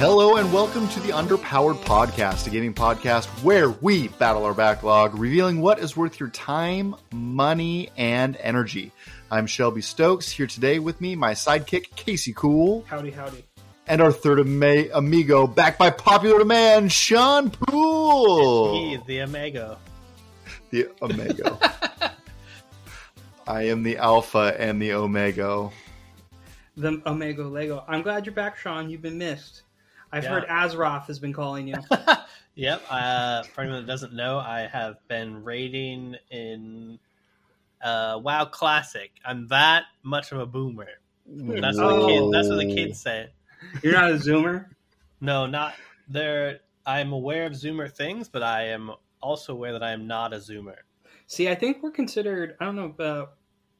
Hello and welcome to the Underpowered Podcast, a gaming podcast where we battle our backlog, revealing what is worth your time, money, and energy. I'm Shelby Stokes, here today with me, my sidekick, Casey Cool, Howdy, howdy. and our third ama- amigo, back by popular demand, Sean Poole. He is the Omega. The Omega. I am the Alpha and the Omega. The Omega Lego. I'm glad you're back, Sean. You've been missed. I've Yeah. heard Azeroth has been calling you. Yep. Uh, for anyone that doesn't know, I have been raiding in uh, WoW Classic. I'm that much of a boomer. That's what the kid. That's what the kids say. You're not a Zoomer? No, not there. I'm aware of Zoomer things, but I am also aware that I am not a Zoomer. See, I think we're considered, I don't know, but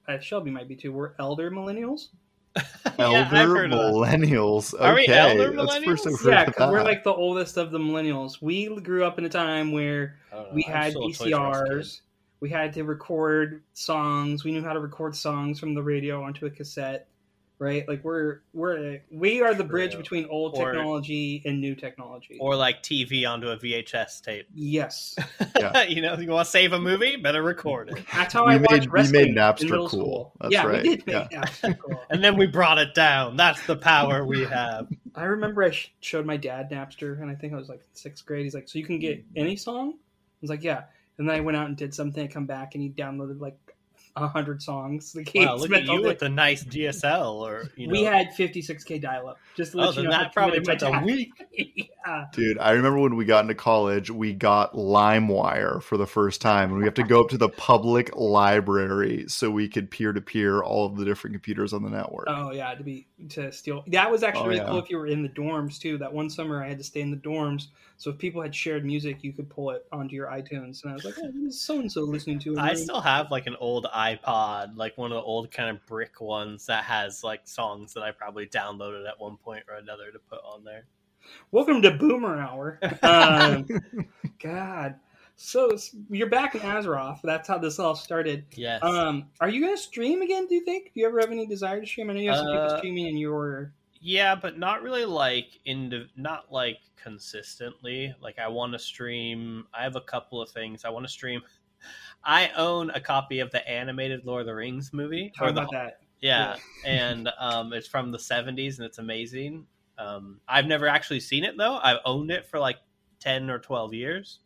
uh, Shelby might be too. We're elder millennials. Elder yeah, I've heard of that. millennials. Are we okay, elder that's the first millennials? I've heard Yeah, because we're like the oldest of the millennials. We grew up in a time where I don't know, we I'm had still a Toys R Us kid. VCRs. We had to record songs. We knew how to record songs from the radio onto a cassette, right? Like we're we're we are the bridge between old Or- technology and new technology. or like TV onto a VHS tape. yes, Yeah. you know, you want to save a movie, better record it. that's how We I made- watched we made Napster cool. school. That's yeah, right. we did make Yeah. Napster cool. And then we brought it down. That's the power we have. I remember I sh- showed my dad Napster, and I think I was like sixth grade. He's like, "So you can get any song?" I was like, "Yeah." And then I went out and did something. I come back, and he downloaded like a hundred songs. Like, he Wow, look at you day- with the nice DSL, or you know. We had 56k dial-up. Just to oh, let Oh, you then know that probably took a week. yeah. Dude, I remember when we got into college, we got LimeWire for the first time, and we have to go up to the public library so we could peer to peer all of the different computers on the network. Oh yeah, to be to steal. That was actually Oh, really yeah. cool if you were in the dorms too. That one summer I had to stay in the dorms, so if people had shared music, you could pull it onto your iTunes. And I was like, oh, so and so listening to it. I still have like an old iPod, like one of the old kind of brick ones that has like songs that I probably downloaded at one point or another to put on there. Welcome to Boomer Hour. Um, God, so you're back in Azeroth. That's how this all started. Yes. Um, are you gonna stream again? Do you think? Do you ever have any desire to stream? I know you have some people Uh, streaming in your. yeah, but not really like in the, not like consistently. Like I want to stream. I have a couple of things I want to stream. I own a copy of the animated Lord of the Rings movie. Talk or the about that. Yeah, and um, it's from the '70s, and it's amazing. Um, I've never actually seen it though. I've owned it for like ten or twelve years.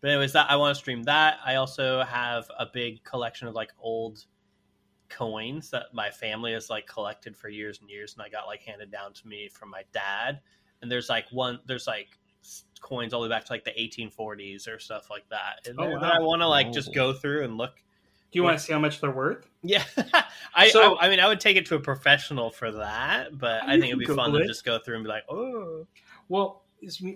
But anyways, that I want to stream that. I also have a big collection of like old coins that my family has like collected for years and years, and I got like handed down to me from my dad. And there's like one, there's like coins all the way back to like the 1840s or stuff like that. And Oh, there wow. I want to like Oh. just go through and look Do you want to see how much they're worth? yeah, I, So- I I mean I would take it to a professional for that, but I think it'd be can fun Google to just go through and be like, oh, Well,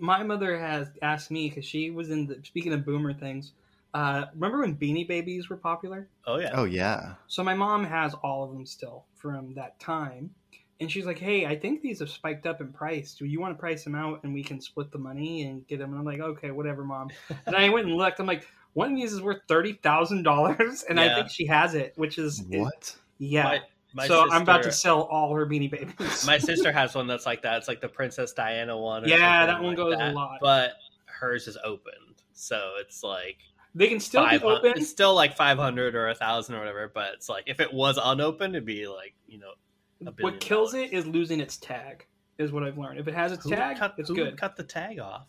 my mother has asked me because she was in the. Speaking of boomer things, uh, remember when Beanie Babies were popular? oh yeah, Oh yeah. So my mom has all of them still from that time, and she's like, "Hey, I think these have spiked up in price. Do you want to price them out and we can split the money and get them?" And I'm like, "Okay, whatever, mom." and I went and looked. I'm like, "One of these is worth thirty thousand dollars," and I think she has it, which is What? yeah. My, my so I'm about to sell all her Beanie Babies. My sister has one that's like that. It's like the Princess Diana one. Yeah, that one like goes a lot. But hers is opened, so it's like they can still be open. It's still like five hundred or a thousand or whatever. But it's like if it was unopened, it'd be like you know. A billion What kills dollars. it is losing its tag. Is what I've learned. If it has its Who tag, cut, it's who good. Cut the tag off.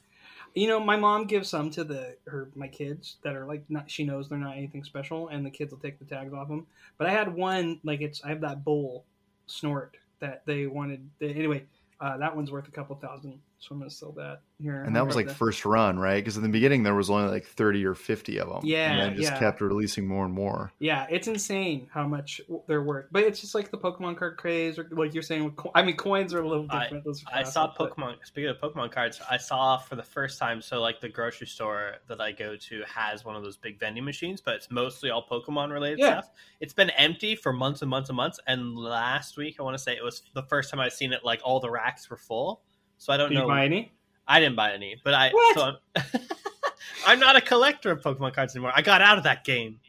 You know, my mom gives some to the her my kids that are like not. She knows they're not anything special, and the kids will take the tags off them. But I had one like it's. I have that bull snort that they wanted. They, anyway, uh, that one's worth a couple thousand, so I'm gonna sell that here. And that was like first run, right? Because in the beginning there was only like thirty or fifty of them. Yeah, and then just yeah. kept releasing more and more. yeah, it's insane how much they're worth. But it's just like the Pokemon card craze, or like you're saying. With co- I mean, coins are a little I- different. Those are I saw classic, but- Pokemon. Speaking of Pokemon cards, I saw for the first time. So, like the grocery store that I go to has one of those big vending machines, but it's mostly all Pokemon related Yeah. stuff. It's been empty for months and months and months. And last week, I want to say it was the first time I've seen it. Like all the racks were full. So I don't Did know. you buy any? I didn't buy any, but I. What? So I'm, I'm not a collector of Pokemon cards anymore. I got out of that game.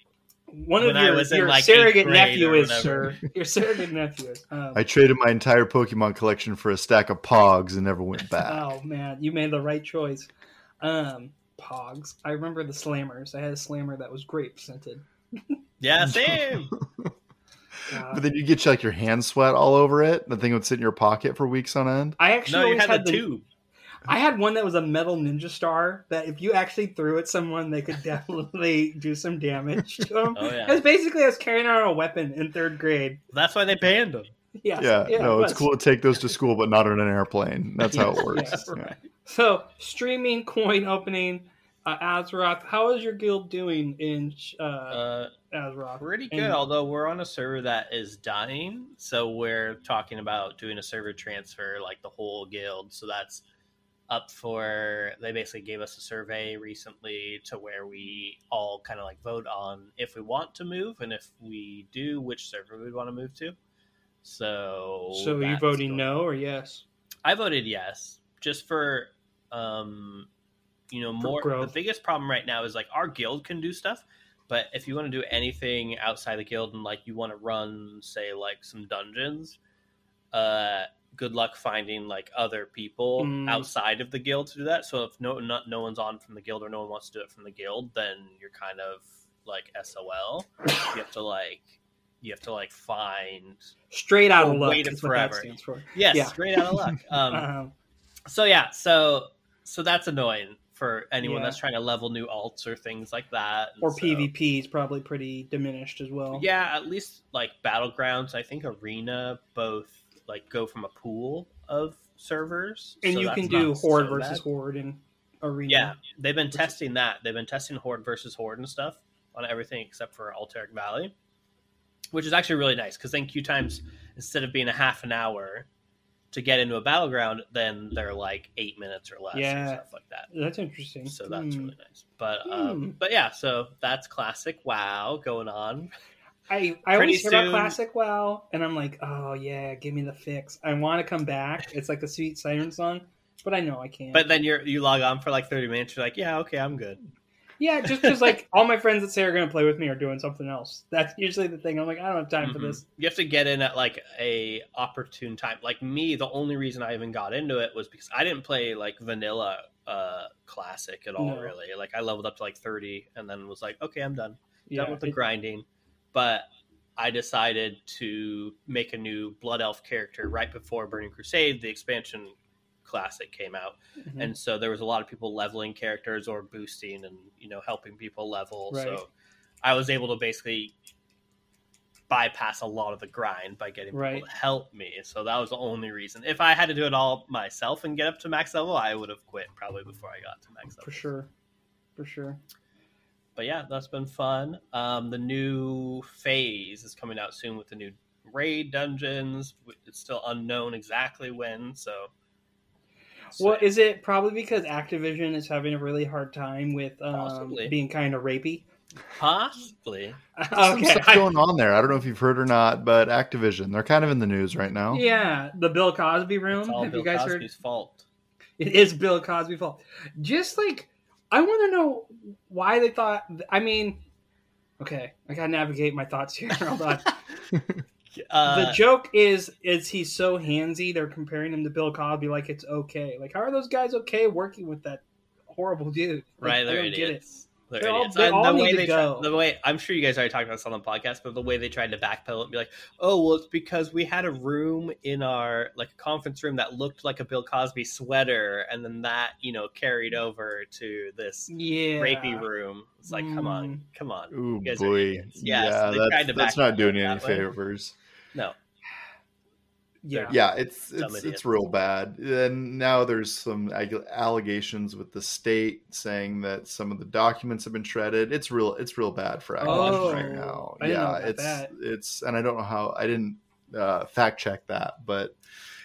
One When of I your, in, your like, surrogate nephew is, sir. Your surrogate nephew is. Um, I traded my entire Pokemon collection for a stack of Pogs and never went back. oh man, you made the right choice. Um, Pogs. I remember the Slammers. I had a Slammer that was grape scented. Yeah, same. God. But then you get like your hand sweat all over it. The thing would sit in your pocket for weeks on end. I actually no, you had, had the the tube. I had one that was a metal ninja star that if you actually threw at someone, they could definitely do some damage to them. Oh It yeah, was basically I was carrying around a weapon in third grade. that's why they banned them. Yes, Yeah, no, it it's cool to take those to school, but not on an airplane. That's how it works. Yeah. right. So streaming coin opening, uh, Azeroth. How is your guild doing in uh, Uh, Pretty And- good. Although we're on a server that is dying, so we're talking about doing a server transfer, like the whole guild. So that's up for. They basically gave us a survey recently to where we all kind of like vote on if we want to move, and if we do, which server we'd want to move to. So, So are you voting no or yes? I voted yes, just for um, you know, more. The biggest problem right now is like our guild can do stuff, but if you want to do anything outside the guild and like you want to run, say, like some dungeons, uh, good luck finding like other people Mm. outside of the guild to do that. So if no, not no one's on from the guild or no one wants to do it from the guild, then you're kind of like SOL. You have to like. You have to like find Straight out of luck wait is what forever. that stands for. yes, Yeah. straight out of luck. Um, Um, so yeah, so so that's annoying for anyone Yeah. that's trying to level new alts or things like that. And or so- PvP is probably pretty diminished as well. Yeah, at least like battlegrounds. I think arena both like go from a pool of servers, and so you can do horde so versus bad. horde in arena. Yeah, they've been testing that. They've been testing horde versus horde and stuff on everything except for Alterac Valley, which is actually really nice because then queue times instead of being a half an hour to get into a battleground, then they're like eight minutes or less Yeah. and stuff like that. that's interesting. So that's Hmm. really nice. But um, Hmm. but yeah, so that's classic WoW going on. I, I Pretty always hear about classic WoW, and I'm like, oh yeah, give me the fix. I want to come back. It's like a sweet siren song, but I know I can't. But then you're you log on for like thirty minutes. You're like, yeah, okay, I'm good. Yeah, just because like all my friends that say are going to play with me are doing something else. That's usually the thing. I'm like, I don't have time for Mhm. this. You have to get in at like a opportune time. Like me, the only reason I even got into it was because I didn't play like vanilla uh classic at all. No. Really, like I leveled up to like thirty, and then was like, okay, I'm done. Yeah, done with the it- grinding. But I decided to make a new Blood Elf character right before Burning Crusade, the expansion classic came out. mhm. and so there was a lot of people leveling characters or boosting and you know helping people level Right. so i was able to basically bypass a lot of the grind by getting Right. people to help me so that was the only reason if i had to do it all myself and get up to max level i would have quit probably before i got to max level. for sure, for sure. but yeah that's been fun um, the new phase is coming out soon with the new raid dungeons it's still unknown exactly when so Well, is it probably because Activision is having a really hard time with um, being kind of rapey? possibly Some okay, stuff going on there. I don't know if you've heard or not, but Activision, they're kind of in the news right now. yeah, the Bill Cosby room. it's all Have Bill you guys Cosby's fault heard? It is Bill Cosby's fault. Just like I want to know why they thought. I mean, okay, I gotta navigate my thoughts here. Hold on. Uh, the joke is is he's so handsy they're comparing him to bill cosby like it's okay like how are those guys okay working with that horrible dude Like, right, they're don't idiots. They're They all- idiots. they all the way they go. The way I'm sure you guys already talked about this on the podcast, but the way they tried to backpedal and be like, "Oh, well, it's because we had a room in our like a conference room that looked like a Bill Cosby sweater, and then that you know carried over to this yeah rapey room." It's like, come on, Mm. come on, Ooh You guys boy, idiots. Yes, yeah, they tried that's, to that's not it doing you any that way. Favors. no, yeah Yeah, it's Dumb it's idiots. it's real bad. And now there's some ag- allegations with the state saying that some of the documents have been shredded. It's real it's real bad for Activision Oh, right now. I didn't know yeah, it's that. it's and I don't know how I didn't uh, fact check that, but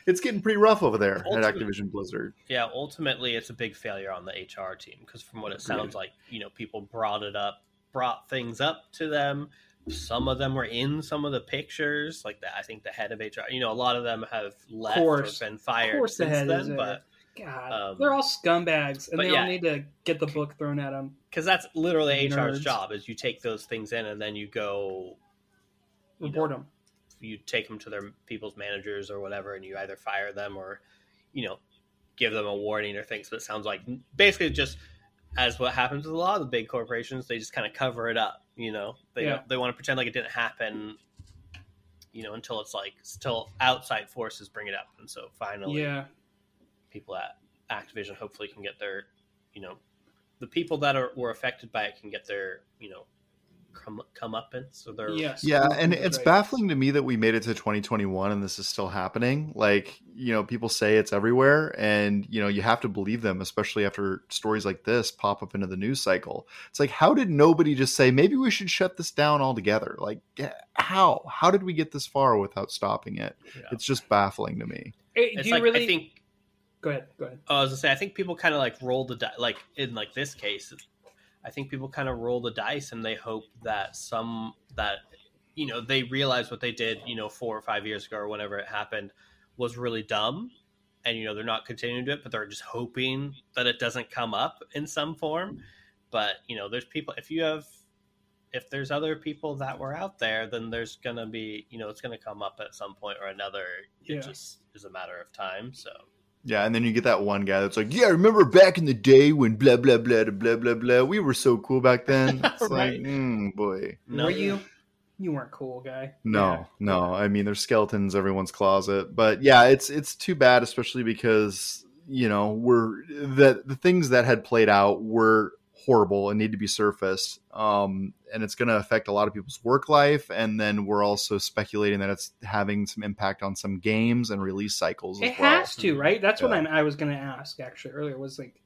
it's getting pretty rough over there Ultimate- at Activision Blizzard. yeah. Ultimately, it's a big failure on the HR team because from what it sounds like, you know, people brought it up, brought things up to them. Some of them were in some of the pictures, like that. I think the head of HR. You know, a lot of them have left Course. or been fired course the since head then. but God, Um, they're all scumbags, and they yeah. all need to get the book thrown at them. because that's literally HR's job is you take those things in and then you go you Report know, them. you take them to their people's managers or whatever and you either fire them or you know give them a warning or things but it sounds like basically just as what happens with a lot of the big corporations they just kind of cover it up you know they Yeah. they want to pretend like it didn't happen you know until it's like still outside forces bring it up and so finally Yeah, people at Activision hopefully can get their, you know, the people that are were affected by it can get their, you know, come come up in so they're yes. Yeah, and it's right. baffling to me that we made it to 2021 and this is still happening. Like, you know, people say it's everywhere and, you know, you have to believe them, especially after stories like this pop up into the news cycle. It's like, how did nobody just say, maybe we should shut this down altogether? Like, how? How did we get this far without stopping it? Yeah. It's just baffling to me. Hey, It's do you like really? I think Go ahead. Go ahead. oh, I was gonna say I think people kind of like roll the di- like in like this case. I think people kind of roll the dice and they hope that some that you know they realize what they did you know four or five years ago or whenever it happened was really dumb and you know they're not continuing to do it but they're just hoping that it doesn't come up in some form. But you know there's people if you have if there's other people that were out there then there's gonna be you know it's gonna come up at some point or another. It Yeah. just is a matter of time so Yeah, and then you get that one guy that's like, "Yeah, remember back in the day when blah blah blah blah blah blah. We were so cool back then." It's Right. like, mm, boy, no Were you? You weren't cool, guy. no, Yeah. no. I mean, there's skeletons in everyone's closet, but yeah, it's it's too bad, especially because you know we're the the things that had played out were horrible and need to be surfaced. Um, and it's going to affect a lot of people's work life, and then we're also speculating that it's having some impact on some games and release cycles as It well. has to, right? That's what I'm, I was going to ask actually earlier. Was like,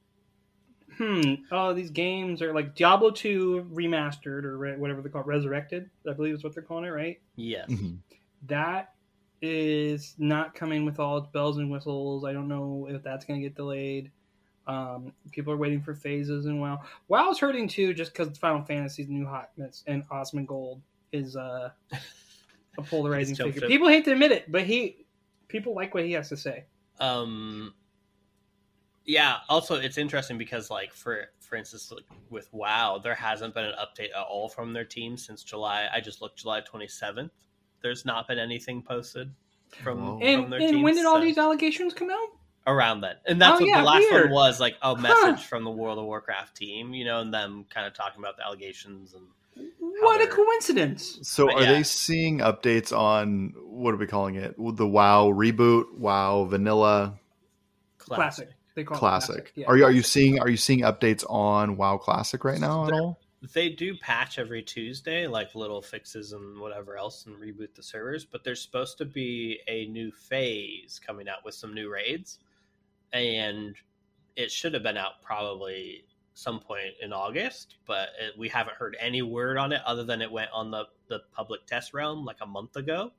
hmm, oh, these games are like Diablo two remastered or re- whatever they call it, resurrected. I believe is what they're calling it, right? yes Mhm. That is not coming with all its bells and whistles. I don't know if that's going to get delayed. Um, people are waiting for phases and WoW. WoW's hurting too, just because Final Fantasy's new hotness and Asmongold is uh, a polarizing figure. ship. People hate to admit it, but he people like what he has to say. um yeah also it's interesting because like for for instance like with wow there hasn't been an update at all from their team since july i just looked july 27th there's not been anything posted from, Whoa. from And, their and team when did all so- these allegations come out? Around then and that's Oh, what yeah, the last weird. one was like a Huh. message from the world of warcraft team you know and them kind of talking about the allegations and What a coincidence! So, But are yeah. they seeing updates on what are we calling it? The WoW reboot, WoW Vanilla, Classic. They call Classic. it classic. Yeah. Are you are you seeing are you seeing updates on WoW Classic right now at They're- all? they do patch every Tuesday, like little fixes and whatever else, and reboot the servers. But there's supposed to be a new phase coming out with some new raids, and it should have been out probably some point in August. But it, we haven't heard any word on it other than it went on the the public test realm like a month ago.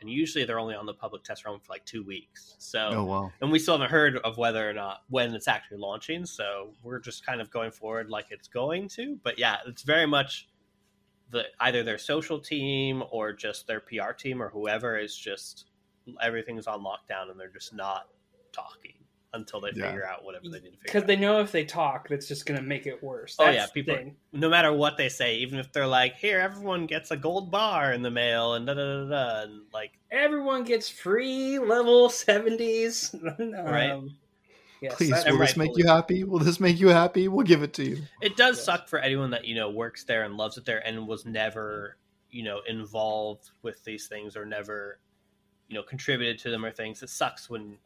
And usually they're only on the public test realm for like two weeks. So Oh wow. and we still haven't heard of whether or not when it's actually launching so we're just kind of going forward like it's going to but yeah it's very much the either their social team or just their pr team or whoever is just everything's on lockdown and they're just not talking until they Yeah. figure out whatever they need to figure out. Because they know if they talk, that's just going to make it worse. Oh, yeah, people- thing. no matter what they say even if they're like here everyone gets a gold bar in the mail and da da da da and like Everyone gets free level seventies. Right. Um, yes, Please, that- will this make you happy? Will this make you happy? We'll give it to you. it does Yes. suck for anyone that you know works there and loves it there and was never you know involved with these things or never you know contributed to them or things it sucks when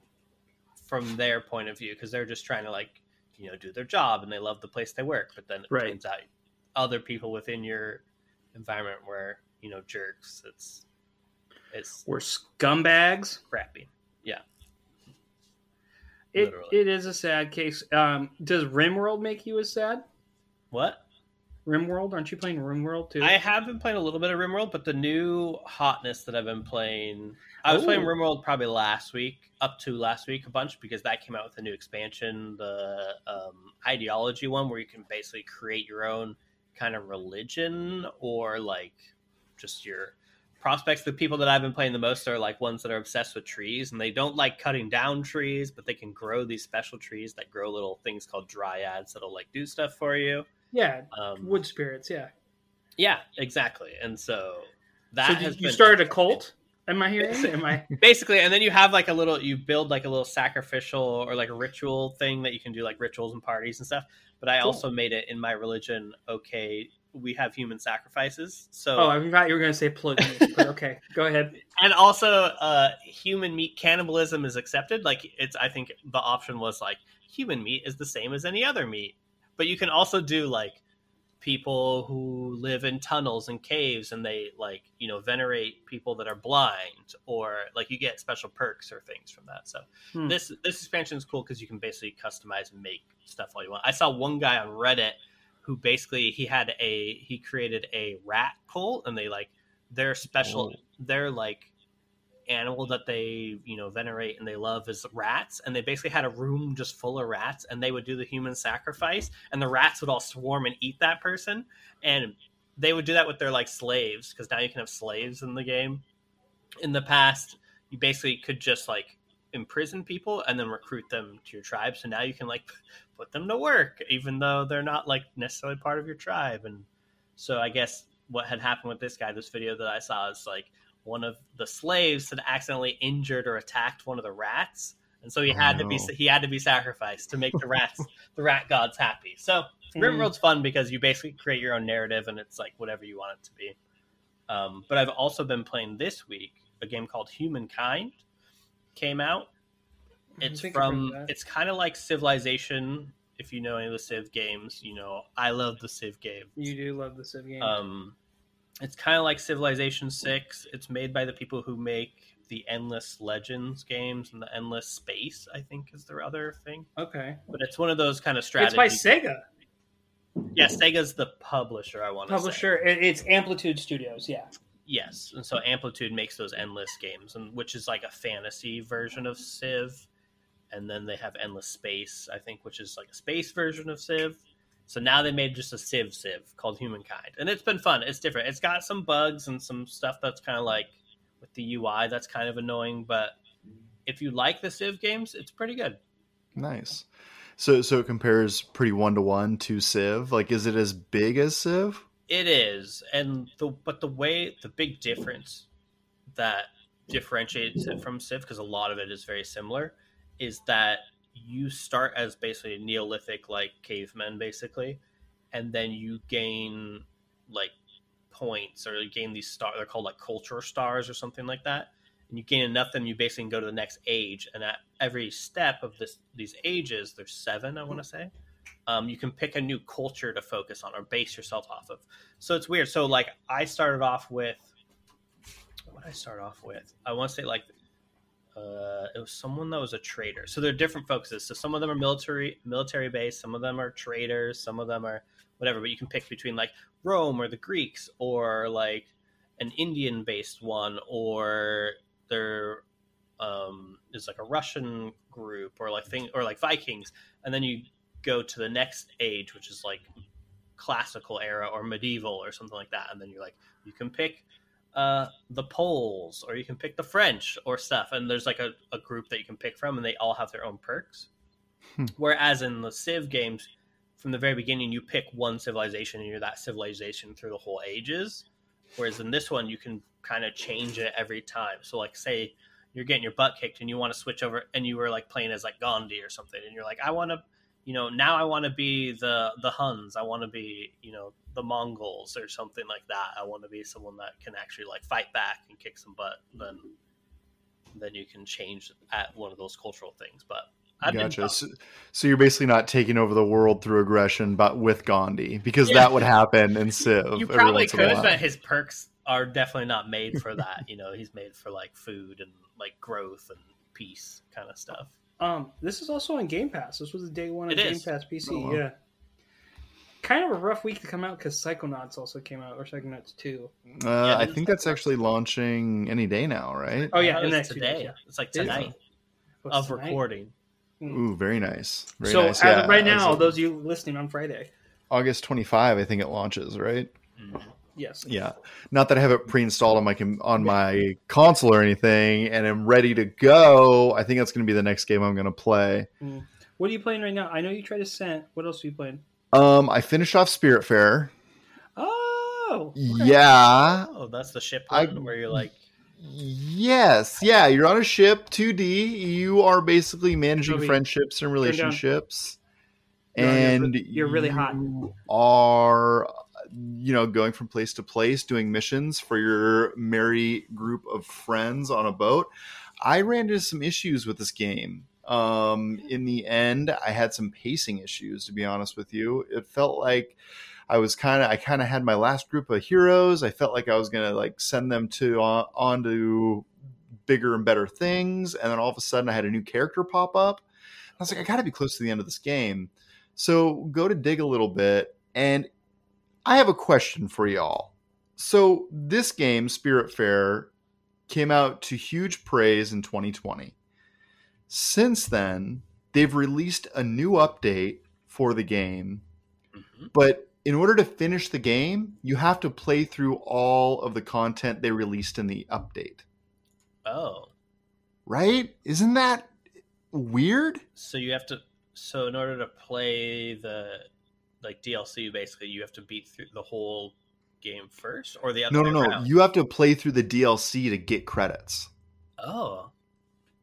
from their point of view because they're just trying to like you know do their job and they love the place they work but then it Right. turns out other people within your environment were you know jerks it's it's we're scumbags. crappy yeah It, Literally. it is a sad case. Um, does RimWorld make you as sad? what RimWorld? Aren't you playing RimWorld too? I have been playing a little bit of RimWorld, but the new hotness that I've been playing, I was Ooh. playing RimWorld probably last week, up to last week a bunch because that came out with a new expansion, the um, ideology one, where you can basically create your own kind of religion or like just your prospects, the people that I've been playing the most are like ones that are obsessed with trees, and they don't like cutting down trees, but they can grow these special trees that grow little things called dryads that'll like do stuff for you. Yeah, Um, wood spirits. Yeah. yeah, exactly. And so that so has you, started a cult? Am I hearing? Am I? basically and then you have like a little you build like a little sacrificial or like a ritual thing that you can do like rituals and parties and stuff but i Cool. also made it in my religion okay we have human sacrifices so Oh, I forgot you were going to say polygamous, but okay, go ahead. and also uh human meat cannibalism is accepted like it's i think the option was like human meat is the same as any other meat but you can also do like people who live in tunnels and caves and they like you know venerate people that are blind or like you get special perks or things from that so Hmm. this this expansion is cool because you can basically customize and make stuff all you want i saw one guy on reddit who basically he had a he created a rat cult and they like their special Oh. their like animal that they you know venerate and they love is rats and they basically had a room just full of rats and they would do the human sacrifice and the rats would all swarm and eat that person and they would do that with their like slaves because now you can have slaves in the game. In the past you basically could just like imprison people and then recruit them to your tribe so now you can like put them to work even though they're not like necessarily part of your tribe and so i guess what had happened with this guy this video that i saw is like one of the slaves had accidentally injured or attacked one of the rats and so he Oh, had to be no. he had to be sacrificed to make the rats the rat gods happy so Mm. Rimworld's fun because you basically create your own narrative and it's like whatever you want it to be. Um, but I've also been playing this week a game called Humankind. Came out. It's think I've heard from. It's kind of like Civilization. If you know any of the Civ games, you know I love the Civ games. You do love the Civ game. Um, it's kind of like Civilization Six. It's made by the people who make the Endless Legends games and the Endless Space. I think is their other thing. okay. But it's one of those kind of strategies. It's by Sega. Yeah, Sega's the publisher. I want to. Publisher. It- It's Amplitude Studios. Yeah. Yes, and so Amplitude makes those endless games, and which is like a fantasy version of Civ, and then they have Endless Space, I think, which is like a space version of Civ. So now they made just a Civ Civ called Humankind, and it's been fun. It's different. It's got some bugs and some stuff that's kind of like with the UI that's kind of annoying, but if you like the Civ games, it's pretty good. Nice. So so it compares pretty one to one to Civ. Like, is it as big as Civ? It is, and the but the way the big difference that differentiates it from Civ, because a lot of it is very similar, is that you start as basically a Neolithic like cavemen, basically, and then you gain like points or you gain these stars. They're called like culture stars or something like that. And you gain enough, then you basically go to the next age. And at every step of this these ages, there's seven, I want to say um, you can pick a new culture to focus on or base yourself off of. So it's weird. So like I started off with what I start off with? I want to say like uh, it was someone that was a trader. So they're different focuses. So some of them are military military based, some of them are traders, some of them are whatever. But you can pick between like Rome or the Greeks or like an Indian based one or there um, is like a Russian group or like thing or like Vikings, and then you go to the next age, which is like classical era or medieval or something like that, and then you're like you can pick uh, the Poles or you can pick the French or stuff, and there's like a, a group that you can pick from, and they all have their own perks. Hmm. Whereas in the Civ games, from the very beginning, you pick one civilization and you're that civilization through the whole ages. Whereas in this one, you can kind of change it every time. So, like, say you're getting your butt kicked and you want to switch over, and you were like playing as like Gandhi or something, and you're like, I want to, you know, now I want to be the the Huns. I want to be, you know, the Mongols or something like that. I want to be someone that can actually like fight back and kick some butt. Then, then you can change at one of those cultural things. But I've been gotcha. So, so you're basically not taking over the world through aggression, but with Gandhi, because Yeah. that would happen in Civ. you probably once in a could, but his perks are definitely not made for that. you know, he's made for like food and like growth and peace kind of stuff. Um, this is also on Game Pass. This was the day one of Game. Pass PC. Oh, wow. Yeah. Kind of a rough week to come out because Psychonauts also came out, or Psychonauts Two. Uh, Yeah, I think is- that's actually launching any day now, right? Oh yeah, That in the next few today. days, yeah. It's like tonight What's of tonight? recording. Ooh, very nice. Very so nice. as of right now, of those of you listening on Friday, August 25, I think it launches, right? Mhm. Yes. Yeah, not that I have it pre-installed on my com- on my console or anything, and I'm ready to go. I think that's going to be the next game I'm going to play. What are you playing right now? I know you tried send. What else are you playing? Um, I finished off Spiritfarer. Oh, okay. Yeah. Oh, that's the ship I- where you're like, Yes. Yeah. You're on a ship, 2D. You are basically managing Toby, friendships and down. relationships. You're And you're really hot. you Are you know going from place to place doing missions for your merry group of friends on a boat? I ran into some issues with this game. Um, in the end, I had some pacing issues. To be honest with you, it felt like I was kind of I kind of had my last group of heroes. I felt like I was gonna like send them to on, on to bigger and better things, and then all of a sudden I had a new character pop up. I was like, I got to be close to the end of this game. So go to dig a little bit, and I have a question for y'all. So this game, Spiritfarer, came out to huge praise in 2020. Since then, they've released a new update for the game mhm. but in order to finish the game, you have to play through all of the content they released in the update. oh, Right? Isn't that weird? so you have to. So in order to play the like DLC, basically, you have to beat through the whole game first, or the other No, no, no. You have to play through the DLC to get credits. Oh,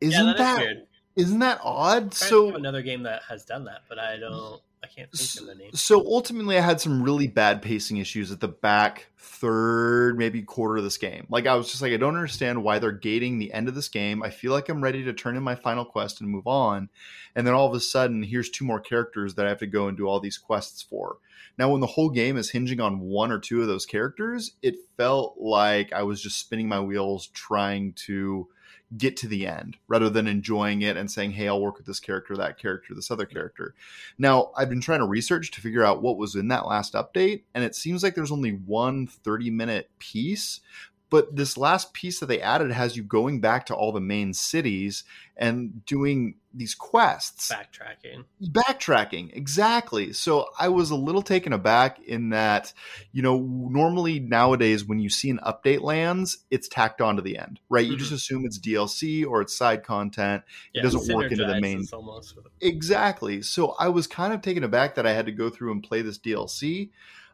Isn't yeah, that is that weird. Isn't that odd? So another game that has done that, but I don't. I can't think of the name. So ultimately, I had some really bad pacing issues at the back third, maybe quarter of this game. Like I was just like, I don't understand why they're gating the end of this game. I feel like I'm ready to turn in my final quest and move on, and then all of a sudden, here's two more characters that I have to go and do all these quests for. Now, when the whole game is hinging on one or two of those characters, it felt like I was just spinning my wheels trying to get to the end rather than enjoying it and saying, Hey, I'll work with this character, that character, this other character. Now, I've been trying to research to figure out what was in that last update, and it seems like there's only one 30 minute piece. But this last piece that they added has you going back to all the main cities and doing these quests. Backtracking. backtracking exactly. So i was a little taken aback in that you know normally nowadays when you see an update lands it's tacked on to the end right? You just assume it's dlc or it's side content. Yeah, doesn't work into the main- Almost exactly. So i was kind of taken aback that i had to go through and play this dlc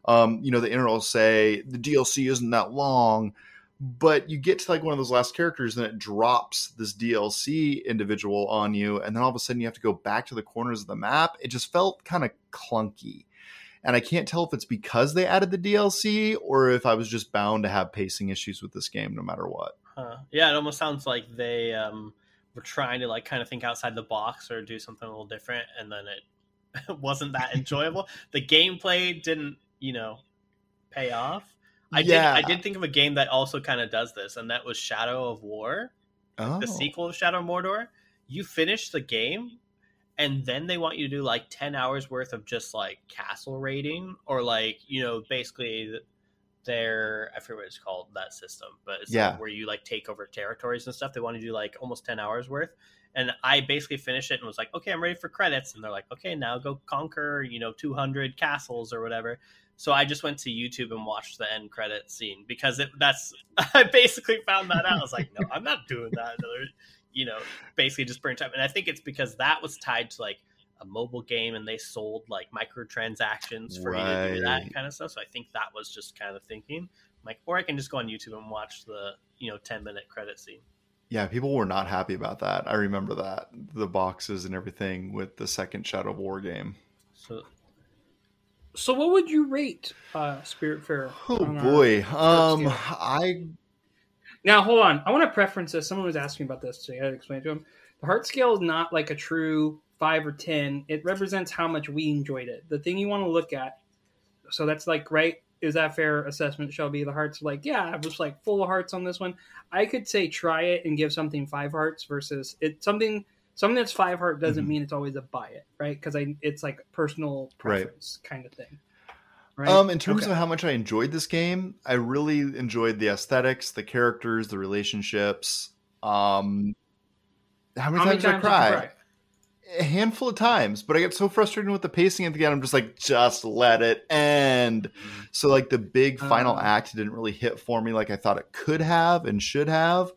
um, you know the internet will say the dlc isn't that long but you get to like one of those last characters and it drops this dlc individual on you and then all of a sudden you have to go back to the corners of the map it just felt kind of clunky and i can't tell if it's because they added the dlc or if i was just bound to have pacing issues with this game no matter what Huh. Yeah, it almost sounds like they um, were trying to like kind of think outside the box or do something a little different, and then it wasn't that enjoyable. the gameplay didn't, you know, pay off. I Yeah. did. I did think of a game that also kind of does this, and that was Shadow of War, oh the sequel of Shadow of Mordor. You finish the game, and then they want you to do like ten hours worth of just like castle raiding, or like you know, basically their I forget what it's called that system, but it's Yeah. like where you like take over territories and stuff. They want to do like almost ten hours worth. And I basically finished it and was like, okay, I'm ready for credits. And they're like, okay, now go conquer, you know, 200 castles or whatever. So I just went to YouTube and watched the end credit scene because it, that's I basically found that out. I was like, no, I'm not doing that. Another, you know, basically just burn time. And I think it's because that was tied to like a mobile game and they sold like microtransactions for you to do that kind of stuff. So I think that was just kind of thinking. Like, or I can just go on YouTube and watch the you know 10 minute credit scene. Yeah, people were not happy about that. I remember that the boxes and everything with the second Shadow War game. So So, what would you rate uh, Spiritfarer? Oh boy, um. I Now, hold on. I want to preference this. Someone was asking about this, so I had to explain to him. The heart scale is not like a true five or ten. It represents how much we enjoyed it. The thing you want to look at. So that's like right. Is that fair assessment, Shelby? The hearts like, yeah, I was like full of hearts on this one. I could say try it and give something five hearts versus it something something that's five heart doesn't Mhm. mean it's always a buy it, right? Because I it's like personal Right. preference kind of thing. Right? um in terms Okay. of how much I enjoyed this game, I really enjoyed the aesthetics, the characters, the relationships. Um, how many How many times I times did you cry? cry? a handful of times, but I get so frustrated with the pacing at the end. I'm just like, just let it end. So like the big final Uh. act didn't really hit for me like I thought it could have and should have.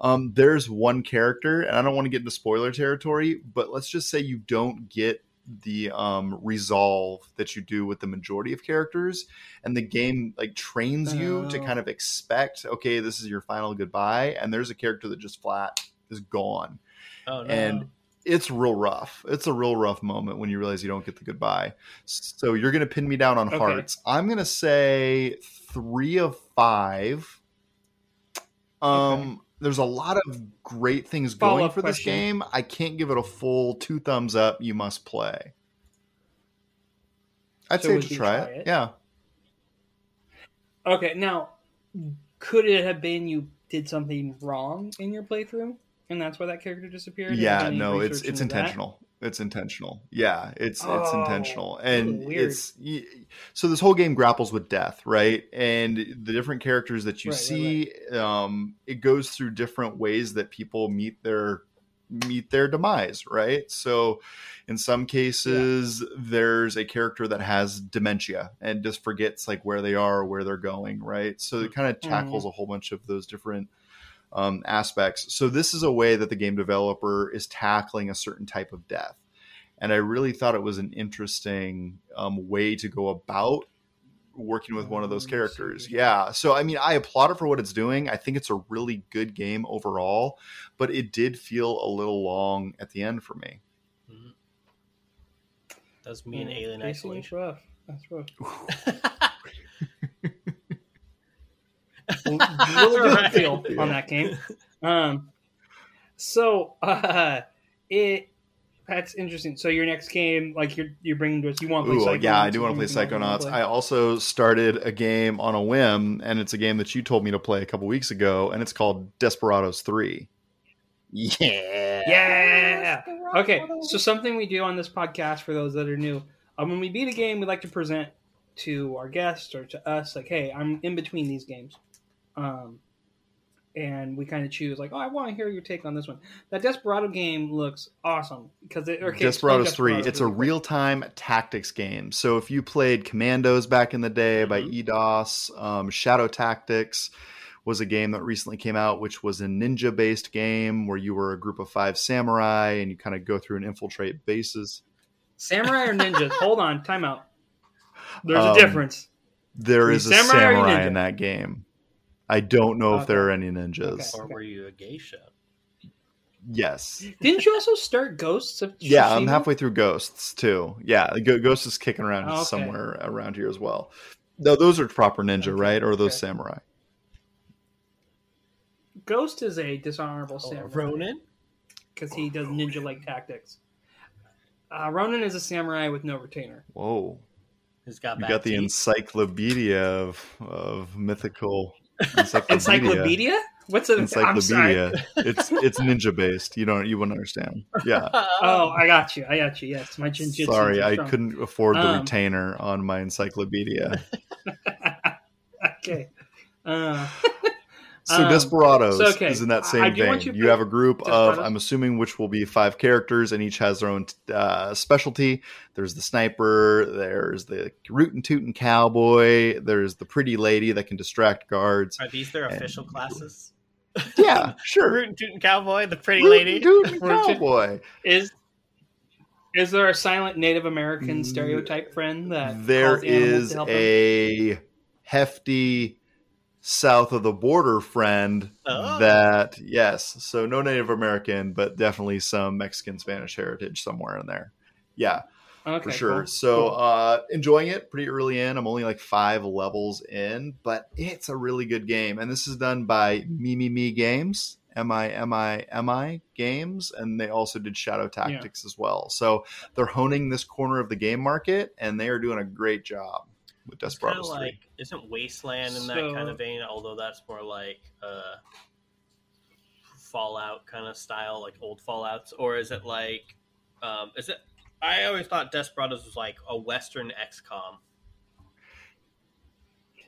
Um, there's one character, and I don't want to get into spoiler territory, but let's just say you don't get the um, resolve that you do with the majority of characters, and the game like trains you to Oh. kind of expect, okay, this is your final goodbye, and there's a character that just flat is gone Oh no. and it's real rough. It's a real rough moment when you realize you don't get the goodbye. So you're going to pin me down on Okay. hearts. I'm going to say three of five. Um, there's a lot of great things going Follow-up for this game. I can't give it a full two thumbs up. You must play. I'd So say to try, try it. it? Yeah. Okay, now could it have been you did something wrong in your playthrough, and that's why that character disappeared? Yeah no it's it's intentional. that? It's intentional. Yeah it's it's Oh, intentional. And weird. it's so this whole game grapples with death right? And the different characters that you Right, right, see um it goes through different ways that people meet their meet their demise right? So in some cases there's a character that has dementia and just forgets like where they are or where they're going right? So it kind of tackles a whole bunch of those different um, aspects. So this is a way that the game developer is tackling a certain type of death, and I really thought it was an interesting um, way to go about working with one of those Oh, I see. characters. Yeah. So I mean, I applaud it for what it's doing. I think it's a really good game overall, but it did feel a little long at the end for me. Mhm. That's me and Yeah, Alien pacing is Isolation. rough. That's rough. really good Right. feel on that game. Um, so uh, it that's interesting. So your next game, like you're you're bringing to us, you want to play? Ooh, Psychonauts, yeah, I do want to play anything else you wanna Psychonauts. play? I also started a game on a whim, and it's a game that you told me to play a couple weeks ago, and it's called Desperados 3. Yeah. Yeah. Okay, so something we do on this podcast for those that are new, um, when we beat a game, we like to present to our guests or to us, like, "Hey, I'm in between these games," um, and we kind of choose, like, "Oh, I want to hear your take on this one." That Desperado game looks awesome because it. Okay, Desperados 3. Desperado It's a real time tactics game. So if you played Commandos back in the day by Mm-hmm. Eidos, um, Shadow Tactics was a game that recently came out, which was a ninja based game where you were a group of five samurai and you kind of go through and infiltrate bases. samurai or ninjas. Hold on, time out. There's Um, a difference. There is a samurai samurai in that game. I don't know if there are any ninjas. or were you a geisha? Yes. Didn't you also start Ghosts of Yeah, I'm halfway through Ghosts too. Yeah, Go- Ghost is kicking around Okay. somewhere around here as well. No, those are proper ninja, Okay, right? Or are those okay. samurai? Ghost is a dishonorable Or samurai. Ronin? because he does ninja like tactics. Uh, Ronin is a samurai with no retainer. Whoa. Who's got You got the teeth? encyclopedia of, of mythical encyclopedia. Encyclopedia? What's an encyclopedia. it's it's ninja based. You don't you wouldn't understand. Yeah. Oh, I got you. I got you. Yes, my jinjitsu. Sorry, I couldn't afford the Um, retainer on my encyclopedia. okay. Uh, So Um, Desperados so, okay, is in that same I do vein. you You, have a group of, I'm assuming, which will be five characters, and each has their own uh, specialty. There's the sniper. There's the rootin' tootin' cowboy. There's the pretty lady that can distract guards. Are these their And- official classes? Yeah, sure. Rootin' Tootin' Cowboy, the pretty Rootin' lady. tootin' Rootin' cowboy. is is there a silent Native American stereotype friend that There calls is to help him? a hefty south of the border friend Oh. that yes so no native american but definitely some mexican spanish heritage somewhere in there. Yeah okay, for sure. cool, so cool. uh enjoying it pretty early in. I'm only like five levels in but it's a really good game. And this is done by Mimimi games m-i-m-i-m-i games and they also did shadow tactics as well. So they're honing this corner of the game market and they are doing a great job with desperados 3 like isn't Wasteland in that kind of vein? Although that's more like uh, Fallout kind of style, like old Fallout's, or is it like um, is it? I always thought Desperados was like a Western XCOM.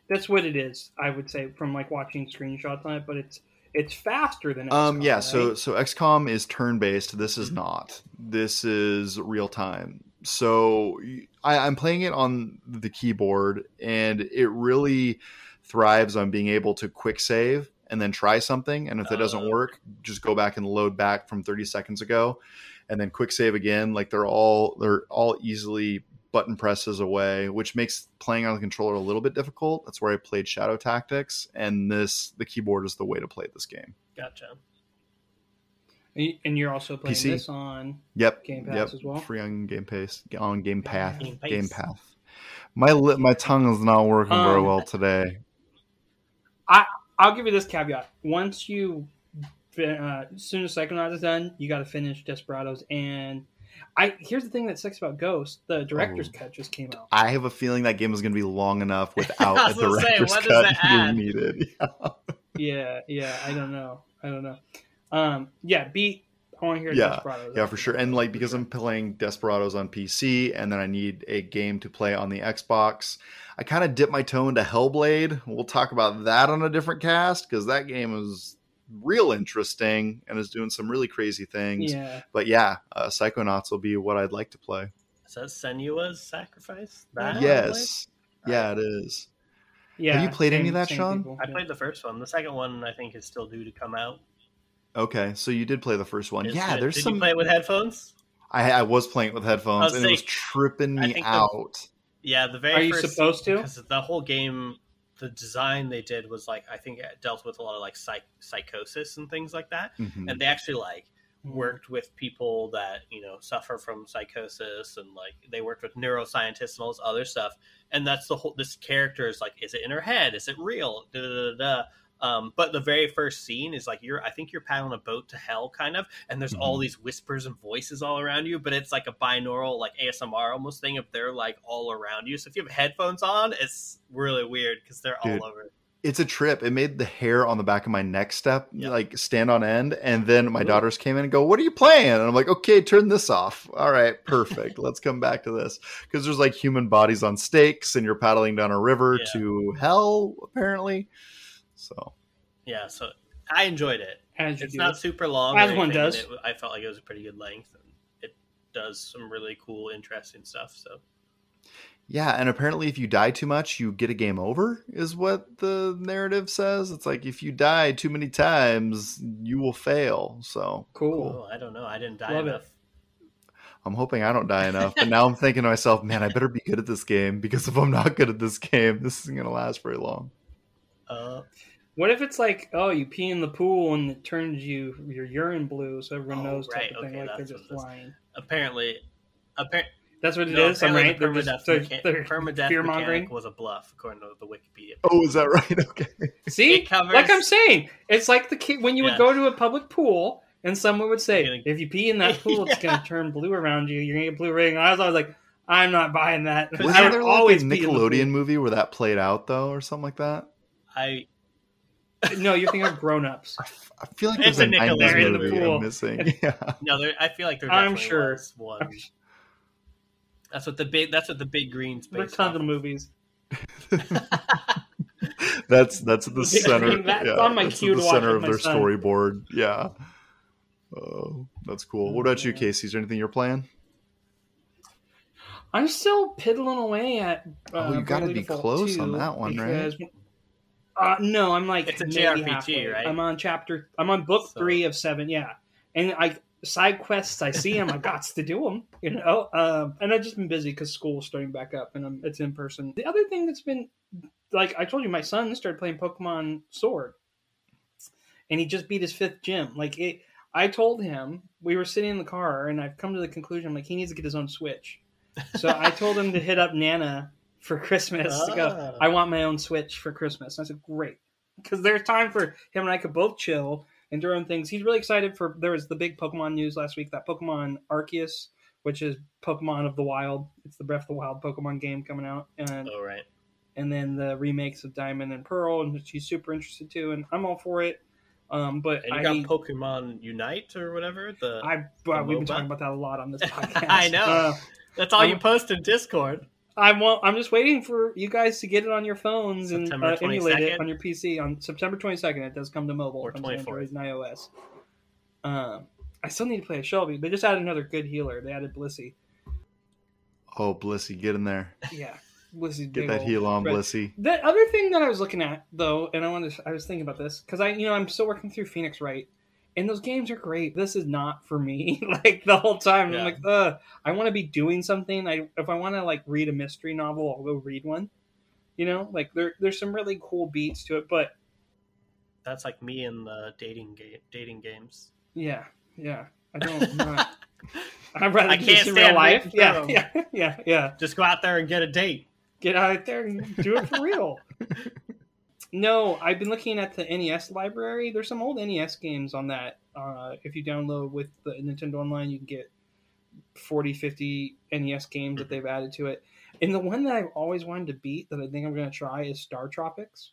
That's what it is. I would say from like watching screenshots on it, but it's it's faster than. XCOM, Um, yeah, so right? so XCOM is turn based. This is not. This is real time. So I, I'm playing it on the keyboard, and it really thrives on being able to quick save and then try something. And if it doesn't Oh. work, just go back and load back from 30 seconds ago, and then quick save again. Like they're all they're all easily button presses away, which makes playing on the controller a little bit difficult. That's where I played Shadow Tactics, and this the keyboard is the way to play this game. Gotcha. And you- and you're also playing PC. this on. Yep. Game Pass yep. as well? Free on Game Pass. On Game Path. Game Pass. Game Path. My lip, my tongue is not working very Um, well today. I I'll give you this caveat: once you, uh, as soon as Psychonauts is done, you got to finish Desperados. And I here's the thing that sucks about Ghost: the director's Oh. cut just came out. I have a feeling that game is going to be long enough without I a was gonna say, director's cut that add? being needed. yeah, yeah. I don't know. I don't know. Um, yeah, beat. I want to hear Yeah, Desperados. yeah, for sure. And like because I'm playing Desperados on PC, and then I need a game to play on the Xbox. I kind of dip my toe into Hellblade. We'll talk about that on a different cast because that game is real interesting and is doing some really crazy things. Yeah, But yeah, uh, Psychonauts will be what I'd like to play. Is that Senua's sacrifice? That yes, one yeah, it is. yeah. Have you played any of that, Sean? people, I played the first one. The second one, I think, is still due to come out. Okay, so you did play the first one. It's yeah, good. there's Did some. you play it with headphones? I, I was playing it with headphones, I was and it was tripping me think the- out. Yeah, the very Are you first supposed to? because the whole game, the design they did was like I think it dealt with a lot of like psych- psychosis and things like that, Mhm. and they actually like Mm-hmm. worked with people that you know suffer from psychosis and like they worked with neuroscientists and all this other stuff and that's the whole this character is like is it in her head is it real da, da, da, da. Um, but the very first scene is like you're i think you're paddling a boat to hell kind of and there's all Mhm. these whispers and voices all around you but it's like a binaural like asmr almost thing if they're like all around you so if you have headphones on it's really weird because they're Dude. all over It's a trip. It made the hair on the back of my neck step Yeah. like stand on end, and then my daughters came in and go, "What are you playing?" And I'm like, "Okay, turn this off. All right, perfect. Let's come back to this because there's like human bodies on stakes, and you're paddling down a river Yeah. to hell, apparently." So yeah so i enjoyed it As it's do. not super long. As or one does. It, I felt like it was a pretty good length, and it does some really cool, interesting stuff. So Yeah, and apparently if you die too much, you get a game over, is what the narrative says. It's like if you die too many times, you will fail. So cool. oh, I don't know. I didn't die Love it. enough. I'm hoping I don't die enough. But now I'm thinking to myself, man, I better be good at this game because if I'm not good at this game, this isn't going to last very long. Uh, What if it's like, oh, you pee in the pool and it turns you your urine blue, so everyone Oh, knows type right, of thing, okay, like they're that's just what lying. apparently, apparently, That's what it no, is. I'm right. They're the permadeath, they're, mecha- they're permadeath fear mongering. was a bluff, according to the Wikipedia. Oh, is that right? Okay. See, covers- like I'm saying, it's like the kid when you would go to a public pool and someone would say, gonna- if you pee in that pool, it's going to turn blue around you. You're going to get blue ring. And I was always like, I'm not buying that. Wasn't I would there like always a pee the. Nickelodeon movie where that played out though, or something like that? I No, you're thinking of grown ups. I, f- I feel like It's there's a a Nickelodeon 90s in the pool. I'm missing. Yeah. no, there, I feel like there I'm definitely sure. was one. That's what the big. That's what the big green's There's based tons off of of. movies. that's that's the Big center. Green, that's yeah, on my that's queue at the to watch center with of their son. storyboard. Yeah. Oh, that's cool. What about you, Casey? Is there anything you're playing? I'm still piddling away at. Uh, Oh, you gotta be close 2 on that one, right? Uh, no, I'm like It's a JRPG, halfway. right? I'm on chapter. I'm on book So- three of seven. Yeah, and I side quests. I see them. I got to do them. You know, um, and I've just been busy because school's starting back up, and I'm, it's in person. The other thing that's been like I told you, my son started playing Pokemon Sword, and he just beat his fifth gym. Like it, I told him we were sitting in the car, and I've come to the conclusion like he needs to get his own Switch. So I told him to hit up Nana for Christmas to go. Ah. I want my own Switch for Christmas. And I said, great, because there's time for him and I could both chill and do our own things. He's really excited for. There was the big Pokemon news last week. That Pokemon Arceus, which is Pokemon of the Wild. It's the Breath of the Wild Pokemon game coming out, and Oh right. and then the remakes of Diamond and Pearl, and she's super interested too, and I'm all for it. Um, but And you I, got Pokemon Unite or whatever. The I, well, we've been talking about that a lot on this podcast. I know. Uh, that's all you I'm- post in Discord. I'm well, I'm just waiting for you guys to get it on your phones and uh, emulate it on your PC on September 22nd. It does come to mobile, Or It 24th. Android and iOS. Um, I still need to play a Shelby. They just added another good healer. They added Blissey. Oh, Blissey, get in there. Yeah, Blissey's Get that heal on, red- Blissey. The other thing that I was looking at though, and I wanted, to, I was thinking about this because I, you know, I'm still working through Phoenix Wright, and those games are great. This is not for me. like the whole time, Yeah. I'm like, uh, I want to be doing something. I if I want to like read a mystery novel, I'll go read one. You know, like there, there's some really cool beats to it, but That's like me in the dating game, dating games. yeah, yeah, I don't. I'm not, I'd rather I do can't this in real life. Yeah, yeah, yeah, yeah. Just go out there and get a date. Get out there and do it for real. No, I've been looking at the NES library. There's some old NES games on that. Uh, if you download with the Nintendo Online, you can get 40, 50 NES games that they've added to it. And the one that I've always wanted to beat that I think I'm going to try is Star Tropics.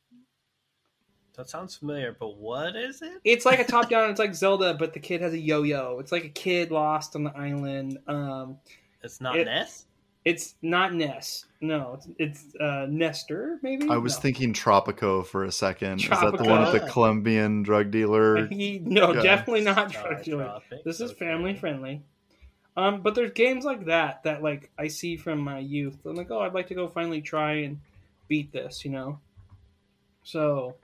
That sounds familiar, but what is it? It's like a top down, it's like Zelda, but the kid has a yo yo. It's like a kid lost on the island. Um, It's not It- Ness. It's not Ness. No, it's, it's uh, Nestor, maybe? I was No. thinking Tropico for a second. Is that the one with the. Colombian drug dealer? He, no, Yeah. definitely not Star drug dealer. Tropic, This is okay. family friendly. Um, but there's games like that that like I see from my youth. I'm like, oh, I'd like to go finally try and beat this, you know. So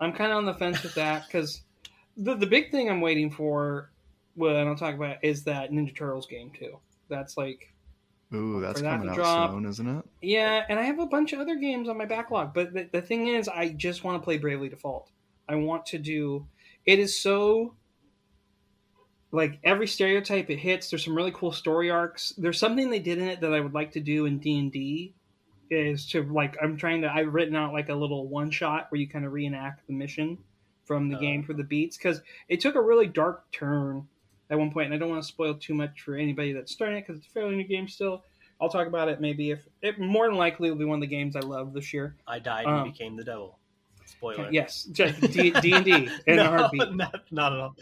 I'm kind of on the fence with that because the the big thing I'm waiting for, well, and I'll talk about is that Ninja Turtles game too. That's like, Ooh, that's For that coming to out drop. soon, isn't it? yeah, and I have a bunch of other games on my backlog. But the, the thing is, I just want to play Bravely Default. I want to do. It is so like every stereotype it hits. There's some really cool story arcs. There's something they did in it that I would like to do in D and D. Is to like I'm trying to I've written out like a little one shot where you kind of reenact the mission from the Oh. game for the beats because it took a really dark turn at one point, and I don't want to spoil too much for anybody that's starting it because it's a fairly new game still. I'll talk about it maybe if it more than likely will be one of the games I love this year. I died Um, and became the devil. Spoiler. Yes, just D and D in no, a heartbeat. Not, not at all.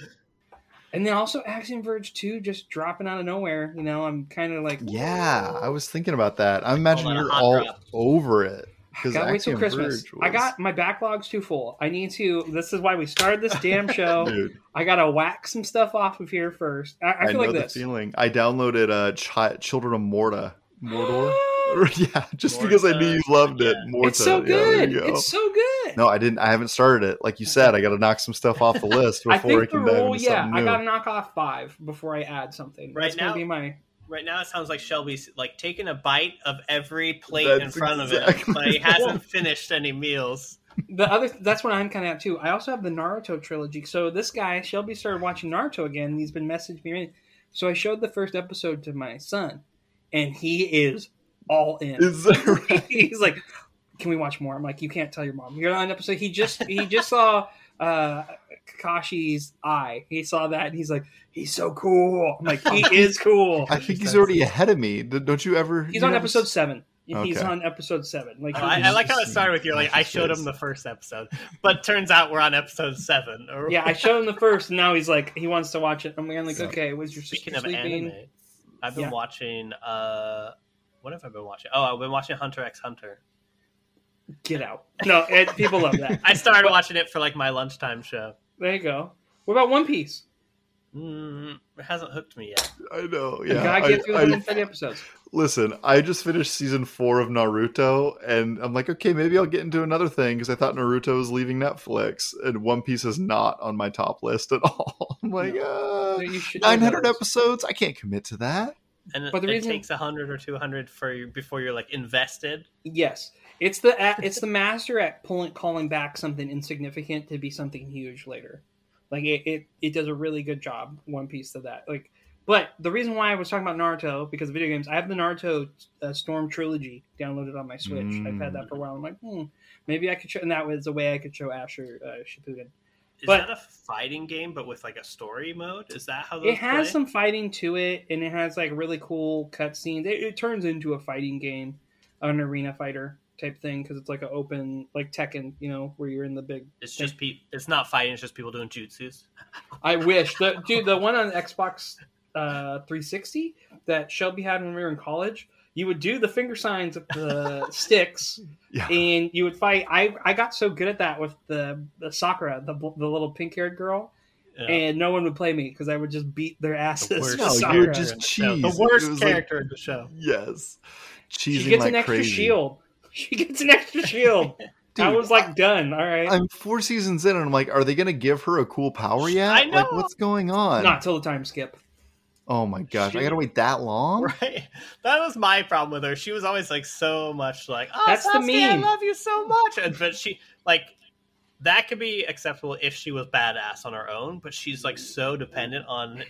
And then also Axiom Verge 2 just dropping out of nowhere. You know, I'm kind of like, Yeah, I was thinking about that. I imagine that you're all drop. over it. Because gotta wait till Christmas. Verge I got my backlog's too full. I need to. This is why we started this damn show. I gotta whack some stuff off of here first. I, I I, feel know like the this. feeling. I downloaded uh, Chi- Children of Morta. Mordor? yeah, just because I knew you loved it. Morta. it's so yeah, good. you go. it's so good. No, I didn't. I haven't started it. Like you said, I got to knock some stuff off the list I before I, think the can dive rule, into yeah, something I gotta knock off five before I add something. Right That's gonna now- be my. Right now, it sounds like Shelby's like taking a bite of every plate in That's front of him, but he hasn't finished any meals. The other that's what I'm kind of at too. I also have the Naruto trilogy. So this guy Shelby started watching Naruto again. He's been messaging me. So I showed the first episode to my son, and he is all in. Is that right? he's like, "Can we watch more?" I'm like, "You can't tell your mom. You're on an episode." He just he just saw uh Kakashi's eye. He saw that, and he's like, "He's so cool." I'm like, "He is cool." I think he's already ahead of me. Don't you ever? He's you on never episode s- seven. He's Okay. on episode seven. Like Oh, I, I just- like how it started with you. Like I showed him the first episode, but turns out we're on episode seven. Or yeah, I showed him the first, and now he's like, he wants to watch it. I'm like, So- okay, was your sister Speaking of sleeping? anime, I've been Yeah. watching. uh What have I been watching? Oh, I've been watching Hunter x Hunter. Get out. No, it, people love that. I started watching it for like my lunchtime show. There you go. What about One Piece? Mm, it hasn't hooked me yet. I know. Yeah. gotta I- get through the I- 130 episodes. listen, I just finished season four of Naruto, and I'm like, okay, maybe I'll get into another thing because I thought Naruto was leaving Netflix, and One Piece is not on my top list at all. I'm like, uh, You 900 episodes? I can't commit to that. And But the it reason- takes hundred or two hundred for you before you're like invested. Yes, it's the at- it's the master at pulling calling back something insignificant to be something huge later. Like it, it, it does a really good job. One Piece of that. Like, but the reason why I was talking about Naruto because of video games, I have the Naruto uh, Storm trilogy downloaded on my Switch. I've had that for a while. I'm like, hmm, maybe I could show, and that was a way I could show Asher uh, Shippuden. Is But- that a fighting game, but with like a story mode? Is that how those It has play? some fighting to it, and it has like really cool cutscenes. It, it turns into a fighting game, an arena fighter type thing because it's like an open, like Tekken, you know, where you're in the big. It's just pe- It's not fighting. It's just people doing jutsus. I wish the dude, the one on Xbox uh, 360 that Shelby had when we were in college. you would do the finger signs with the sticks, Yeah. and you would fight. I I got so good at that with the the Sakura, the the little pink haired girl, Yeah. and no one would play me because I would just beat their asses. worst. with No, you Sakura. would just No, cheese. the worst was like- character in the show. yes. Cheesing she gets like an extra crazy. shield. She gets an extra shield. I was like done. All right, I'm four seasons in, and I'm like, are they going to give her a cool power yet? I know. Like, what's going on? not till the time skip. oh my gosh, I got to wait that long? Right. That was my problem with her. She was always like so much like, oh, That's the Sasuke, I love you so much. And, but she like that could be acceptable if she was badass on her own, but she's like so dependent on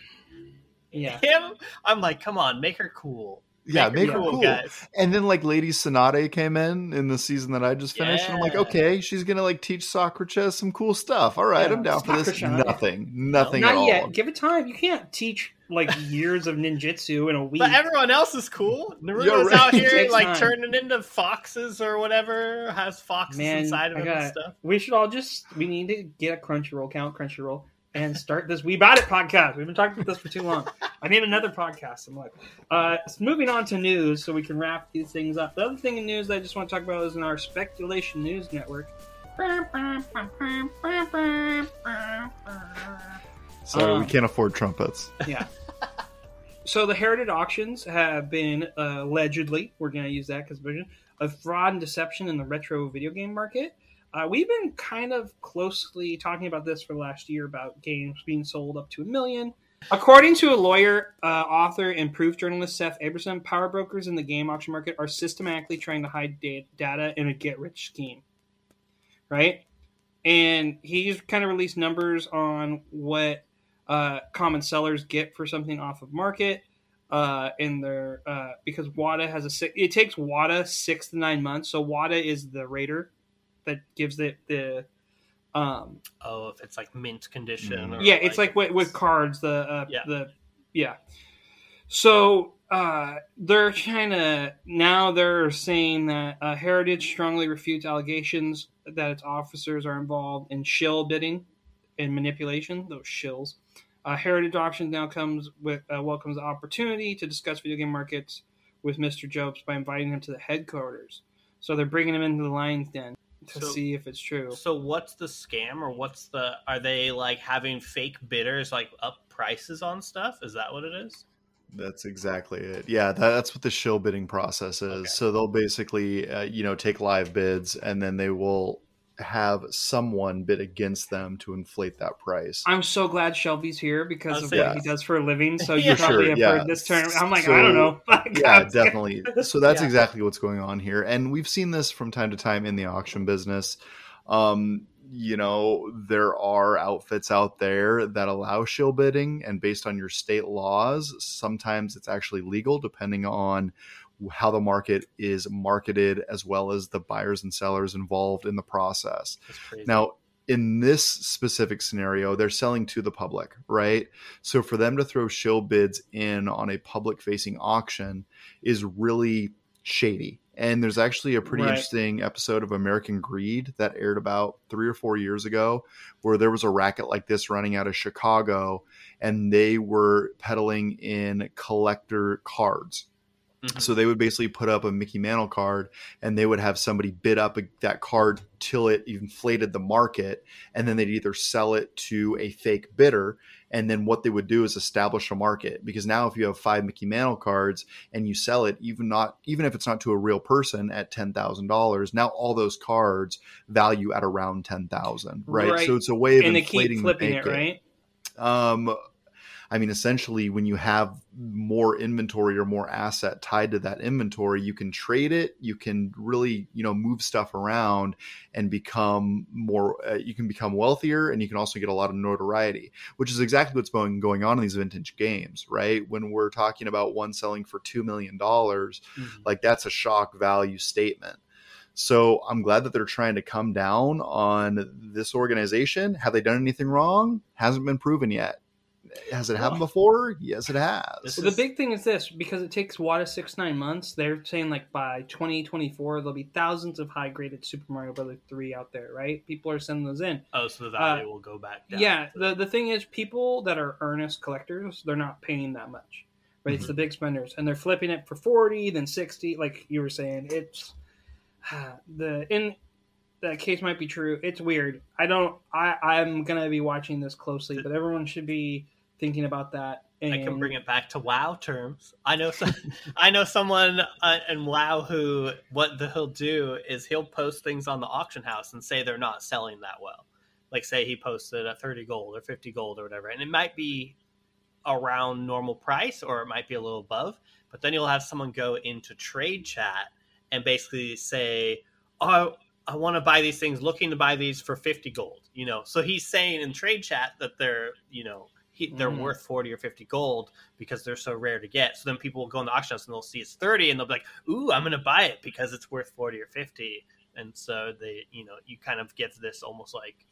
Yeah. him. I'm like, come on, make her cool. Yeah, make her her cool, cool. guys. And then like Lady Tsunade came in in the season that I just finished, and I'm like, okay, she's gonna like teach Sakura some cool stuff. All right, Yeah, I'm down for this. Sakura-chan. Nothing, nothing at Not all. yet. Give it time. You can't teach like years of ninjutsu in a week. But everyone else is cool. You're Naruto's right. out here like time. turning into foxes or whatever, has foxes Man, inside of I him got and stuff. We should all just we need to get a Crunchyroll count Crunchyroll and start this We Bought It podcast. We've been talking about this for too long. I need another podcast. I'm like, uh, so moving on to news, so we can wrap these things up. The other thing in news that I just want to talk about is in our speculation news network. Sorry, we Um, can't afford trumpets. Yeah. so the heritage auctions have been uh, allegedly, we're going to use that because vision of fraud and deception in the retro video game market. Uh, we've been kind of closely talking about this for the last year about games being sold up to a million. According to a lawyer, uh, author, and proof journalist Seth Aberson, power brokers in the game auction market are systematically trying to hide da- data in a get rich scheme. Right? And he's kind of released numbers on what uh, common sellers get for something off of market. Uh, in their uh, because Wata has a it takes Wata six to nine months. So Wata is the rater that gives it the um, Oh, if it's like mint condition. Or yeah, it's like with, with cards. The uh, Yeah. the yeah. So uh, they're trying to now they're saying that uh, Heritage strongly refutes allegations that its officers are involved in shill bidding and manipulation. Those shills. Uh, Heritage Auctions now comes with uh, welcomes the opportunity to discuss video game markets with Mr. Jobst by inviting him to the headquarters. So they're bringing him into the lion's den to So- see if it's true. So what's the scam or what's the are they like having fake bidders like up prices on stuff? Is that what it is? That's exactly it. Yeah, that, that's what the shill bidding process is. Okay. So they'll basically, uh, you know, take live bids, and then they will have someone bid against them to inflate that price. I'm so glad Shelby's here because of saying- what he does for a living. So you probably sure, have yeah. heard this term. I'm like, So- I don't know. yeah, definitely. So that's Yeah. exactly what's going on here, and we've seen this from time to time in the auction business. Um, you know, there are outfits out there that allow shill bidding, and based on your state laws, sometimes it's actually legal, depending on how the market is marketed, as well as the buyers and sellers involved in the process. Now, in this specific scenario, they're selling to the public, right? So for them to throw shill bids in on a public facing auction is really shady. And there's actually a pretty Right. interesting episode of American Greed that aired about three or four years ago where there was a racket like this running out of Chicago and they were peddling in collector cards. Mhm. So they would basically put up a Mickey Mantle card and they would have somebody bid up a, that card till it inflated the market. And then they'd either sell it to a fake bidder. And then what they would do is establish a market because now if you have five Mickey Mantle cards and you sell it, even not even if it's not to a real person at ten thousand dollars, now all those cards value at around ten thousand, right? Right. So it's a way of and they inflating keep flipping the it, market. right? Um, I mean, essentially, when you have more inventory or more asset tied to that inventory, you can trade it. You can really, you know, move stuff around and become more. Uh, you can become wealthier, and you can also get a lot of notoriety, which is exactly what's going going on in these vintage games, right? When we're talking about one selling for two million dollars, Mhm. like that's a shock value statement. So I'm glad that they're trying to come down on this organization. Have they done anything wrong? Hasn't been proven yet. Has it happened before? Yes, it has. This So the big thing is this because it takes Wata six nine months. They're saying like by 2024 there'll be thousands of high graded Super Mario Brothers three out there, right? People are sending those in. Oh, so the uh, value will go back down. Yeah, the the thing is, people that are earnest collectors, they're not paying that much, right? It's mm-hmm. the big spenders, and they're flipping it for forty, then sixty. Like you were saying, it's the in that case might be true. It's weird. I don't. I I'm gonna be watching this closely, but everyone should be thinking about that. And I can bring it back to WoW terms. I know some, I know someone uh, in WoW who what the, he'll do is he'll post things on the auction house and say they're not selling that well. Like say he posted a 30 gold or 50 gold or whatever and it might be around normal price or it might be a little above, but then you'll have someone go into trade chat and basically say, "Oh, I want to buy these things, looking to buy these for 50 gold." You know, so he's saying in trade chat that they're, you know, he, they're Mm. worth 40 or 50 gold because they're so rare to get. So then people will go in the auction house and they'll see it's 30 and they'll be like, "Ooh, I'm going to buy it because it's worth 40 or 50." And so they, you know, you kind of get this almost like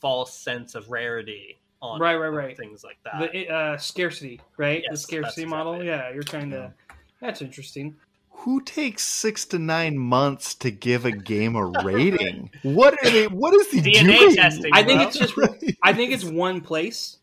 false sense of rarity on Right, right, right. things like that. the uh, scarcity, right? the scarcity that's model. it. Yeah, you're trying to. That's interesting. Who takes six to nine months to give a game a rating? what are they? What is the DNA doing? testing, I think bro. it's just. I think it's one place.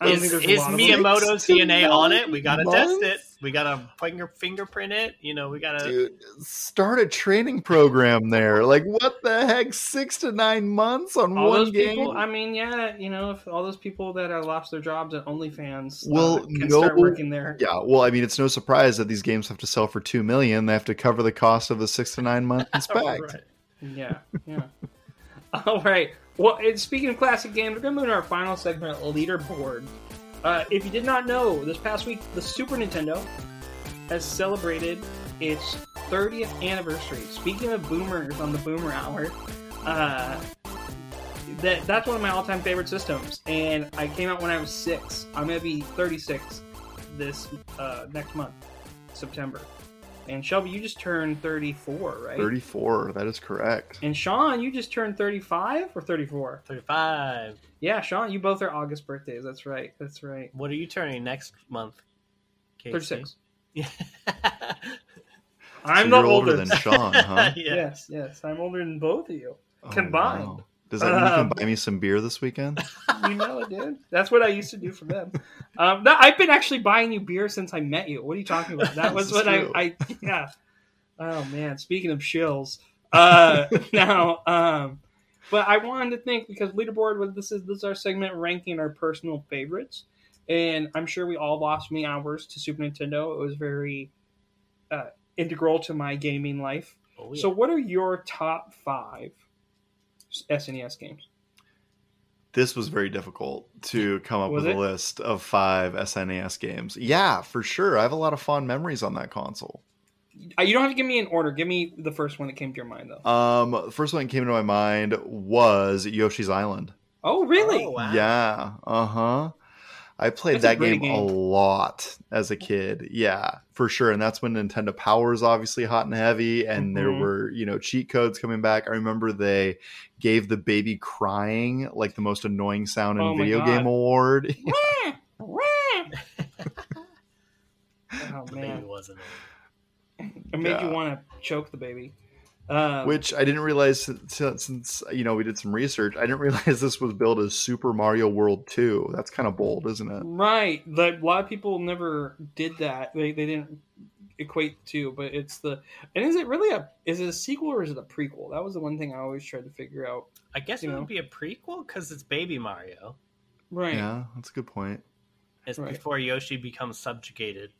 I don't is, think there's is lot of Mia- them. Miyamoto's DNA on it? We gotta test it. We gotta finger fingerprint it. You know, we gotta. Dude, start a training program there. Like, what the heck? Six to nine months on all one game? people. I mean, yeah, you know, if all those people that have lost their jobs at OnlyFans, uh, Well, can no- start working there. yeah, well, I mean, it's no surprise that these games have to sell for two million. They have to cover the cost of a six to nine month inspect. Right. Yeah, yeah. All right. Well, speaking of classic games, we're going to move to our final segment, leaderboard. Uh, if you did not know, this past week, the Super Nintendo has celebrated its 30th anniversary. Speaking of boomers on the Boomer Hour, uh, that that's one of my all-time favorite systems, and I came out when I was six. I'm to be 36 this uh, next month, September. And Shelby, you just turned 34, right? 34, that is correct. And Sean, you just turned 35 or 34? Thirty-five. Yeah, Sean, you both are August birthdays. That's right. That's right. What are you turning next month? Casey? 36. Yeah. I'm So the you're older oldest. than Sean, huh? yeah. Yes, yes. I'm older than both of you. Oh, Combined. wow. Does that mean you Um, can buy me some beer this weekend? You know it, dude. That's what I used to do for them. Um, no, I've been actually buying you beer since I met you. What are you talking about? That was what I. I, yeah. Oh man, speaking of shills, uh, now, um, but I wanted to think because leaderboard was this is this is our segment ranking our personal favorites, and I'm sure we all lost many hours to Super Nintendo. It was very uh, integral to my gaming life. Oh, yeah. So, what are your top five SNES games? This was very difficult to come up Was with it? a list of five SNES games. Yeah, for sure. I have a lot of fond memories on that console. Uh, You don't have to give me an order. Give me the first one that came to your mind, though. Um, the first one that came to my mind was Yoshi's Island. Oh, really? Oh, wow. Yeah, uh huh. I played That's that great game, a lot as a kid. Yeah, for sure. And that's when Nintendo Power was obviously hot and heavy, and there Mhm. were you know cheat codes coming back. I remember they gave the baby crying like the most annoying sound in Oh video God. game award. oh The baby man, wasn't it. it made you want to choke the baby. Um, Which I didn't realize since, since you know we did some research. I didn't realize this was billed as Super Mario World Two. That's kind of bold, isn't it? right? Like a lot of people never did that. They they didn't equate to, but it's the and is it really a is it a sequel or is it a prequel? That was the one thing I always tried to figure out. I guess it know. would be a prequel because it's Baby Mario. Right. Yeah, that's a good point. It's Right. before Yoshi becomes subjugated.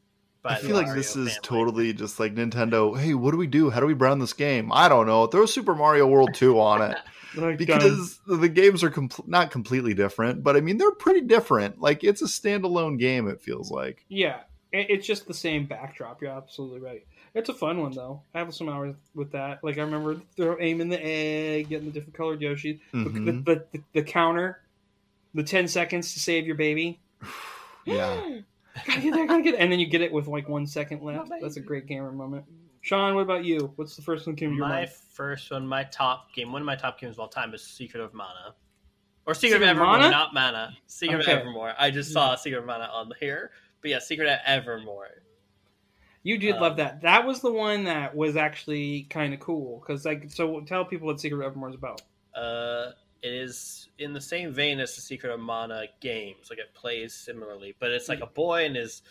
By I the feel like Mario this is family. totally just like Nintendo. Hey, what do we do? How do we brand this game? I don't know. Throw Super Mario World 2 on it Like, um, because the games are com- not completely different, but I mean, they're pretty different. Like, it's a standalone game, it feels like. Yeah, it's just the same backdrop. You're absolutely right. It's a fun one though. I have some hours with that. Like I remember throw aiming the egg, getting the different colored Yoshi, the, Mhm. the, the, the counter, the ten seconds to save your baby. Yeah. gotta get there, gotta get it. And then you get it with like one second left. My That's a great gamer moment. Sean, what about you? What's the first one that came to your mind? My mind? first one, my top game, one of my top games of all time is Secret of Mana. Or Secret, Secret of of Evermore, Mana? not Mana. Secret Okay. of Evermore. I just saw Secret of Mana on here. But yeah, Secret of Evermore. You did Um, love that. That was the one that was actually kind of cool because like so. Tell people what Secret of Evermore is about. Uh, it is in the same vein as the Secret of Mana games. Like it plays similarly, but it's like a boy and his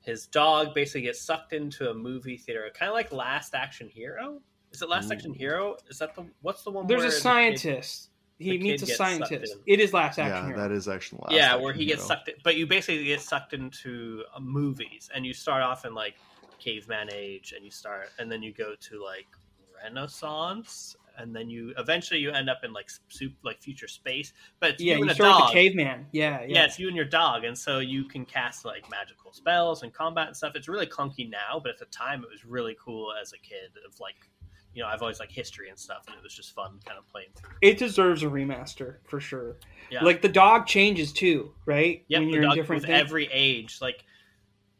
his dog basically gets sucked into a movie theater, kind of like Last Action Hero. Is it Last Action Hero? Is that the what's the one? There's where a the kid- scientist. he meets a kid gets sucked scientist. It is last action yeah, hero. that is actually last yeah, where he gets Hero. sucked in, but you basically get sucked into uh, movies, and you start off in like caveman age, and you start, and then you go to like Renaissance, and then you eventually you end up in like soup, like future space. But it's yeah, you you and a dog. with the caveman. Yeah, yeah. yeah, it's you and your dog, and so you can cast like magical spells and combat and stuff. It's really clunky now, but at the time it was really cool as a kid. Of like, you know, I've always liked history and stuff, and it was just fun kind of playing through. It deserves a remaster for sure. Yeah. Like the dog changes too, right? Yeah, when the in dog different with things. every age, like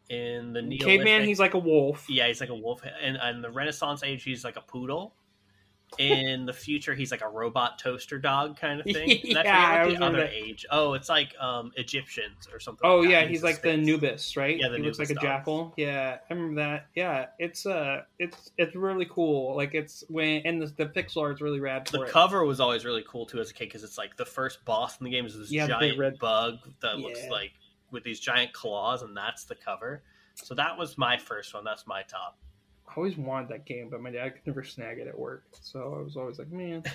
in the Neolithic, caveman, he's like a wolf. yeah, he's like a wolf, and in the Renaissance age, he's like a poodle. In the future, he's like a robot toaster dog kind of thing. And I Yeah, I forget what the other that. age. Oh, it's like um Egyptians or something. Oh like yeah, He's he's like the Sphinx. Nubis, right? Yeah, the he looks like Nubis a jackal. Yeah, I remember that. Yeah, it's uh, it's it's really cool. Like it's when and the, the pixel art's really rad The it. cover was always really cool too as a kid because it's like the first boss in the game is this Yeah, giant red- bug that looks like with these giant claws, and that's the cover. So that was my first one. That's my top. I always wanted that game, but my dad could never snag it at work, so I was always like, man.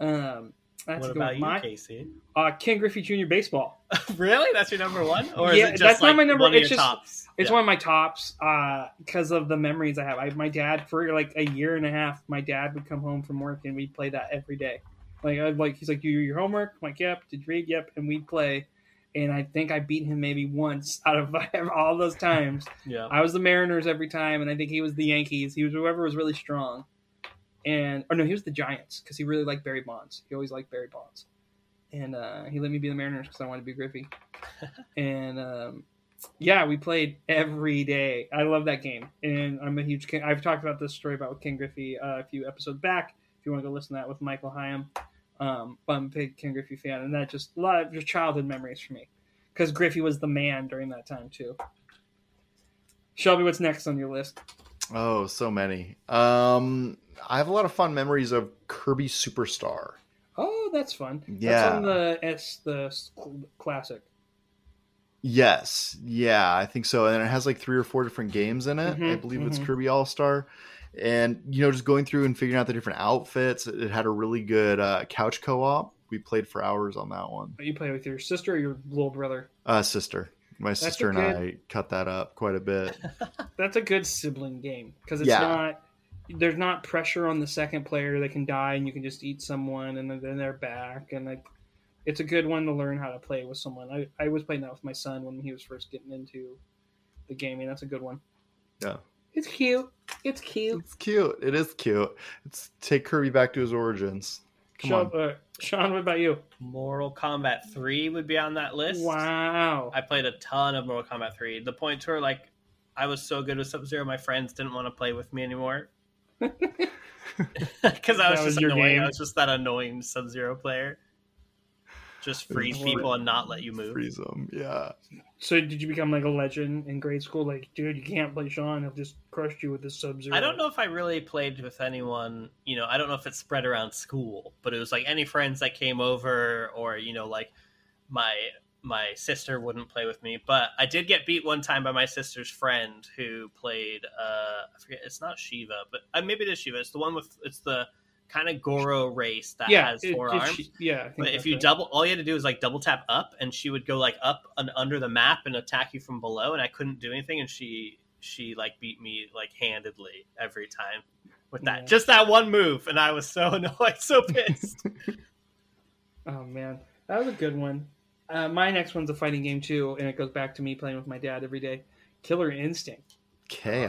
Um, that's what about you, My Casey? uh, Ken Griffey Jr. baseball. really? That's your number one, or Yeah, is it just that's not my number- One it's just- tops. It's Yeah. one of my tops because of the memories I have. I, my dad, for like a year and a half, my dad would come home from work and we'd play that every day. Like I'd like he's like, "You do your homework?" I'm like, "Yep." Did you read? Yep. And we'd play. And I think I beat him maybe once out of all those times. Yeah. I was the Mariners every time, and I think he was the Yankees. He was whoever was really strong. And or no, he was the Giants because he really liked Barry Bonds. He always liked Barry Bonds, and uh, he let me be the Mariners because I wanted to be Griffey. and um, yeah, we played every day. I love that game, and I'm a huge. King, I've talked about this story about King Griffey uh, a few episodes back. If you want to go listen to that with Michael Hyam, um, but I'm a big King Griffey fan, and that just a lot of just childhood memories for me because Griffey was the man during that time too. Shelby, what's next on your list? Oh, so many. Um, I have a lot of fun memories of Kirby Superstar. Oh, that's fun. Yeah. That's on the S the classic. Yes, yeah, I think so. And it has like three or four different games in it. I Mhm, believe it's mhm. Kirby All Star. And you know, just going through and figuring out the different outfits. It had a really good uh, couch co-op. We played for hours on that one. You play with your sister or your little brother. Uh, sister, my a sister and good- I cut that up quite a bit. That's a good sibling game because it's Yeah. not. There's not pressure on the second player. They can die and you can just eat someone and then then they're back and like, it's a good one to learn how to play with someone. I, I was playing that with my son when he was first getting into the gaming. That's a good one. Yeah. It's cute. It's cute. It's cute. It is cute. It's take Kirby back to his origins. Come Sean, on. uh, Sean, what about you? Mortal Kombat 3 would be on that list. Wow. I played a ton of Mortal Kombat 3. The point where like I was so good with Sub Zero, my friends didn't want to play with me anymore. Because I was was just your annoying. game. I was just that annoying Sub Zero player. Just freeze people and not let you move. Freeze them. Yeah. So did you become like a legend in grade school? Like, dude, you can't play Sean. He'll just crush you with his sub zero. I don't know if I really played with anyone, you know, I don't know if it spread around school, but it was like any friends that came over or, you know, like my my sister wouldn't play with me, but I did get beat one time by my sister's friend who played uh I forget it's not Sheeva, but uh, maybe it is Sheeva. It's the one with it's the kind of Goro race that Yeah, has four it- arms. she- yeah. I think But if you right. double, all you had to do was like double tap up, and she would go like up and under the map and attack you from below, and I couldn't do anything, and she she like beat me like handedly every time with that Yeah. just that one move, and I was so annoyed, so pissed. Oh man, that was a good one. Uh, my next one's a fighting game too, and it goes back to me playing with my dad every day. Killer Instinct, Ki.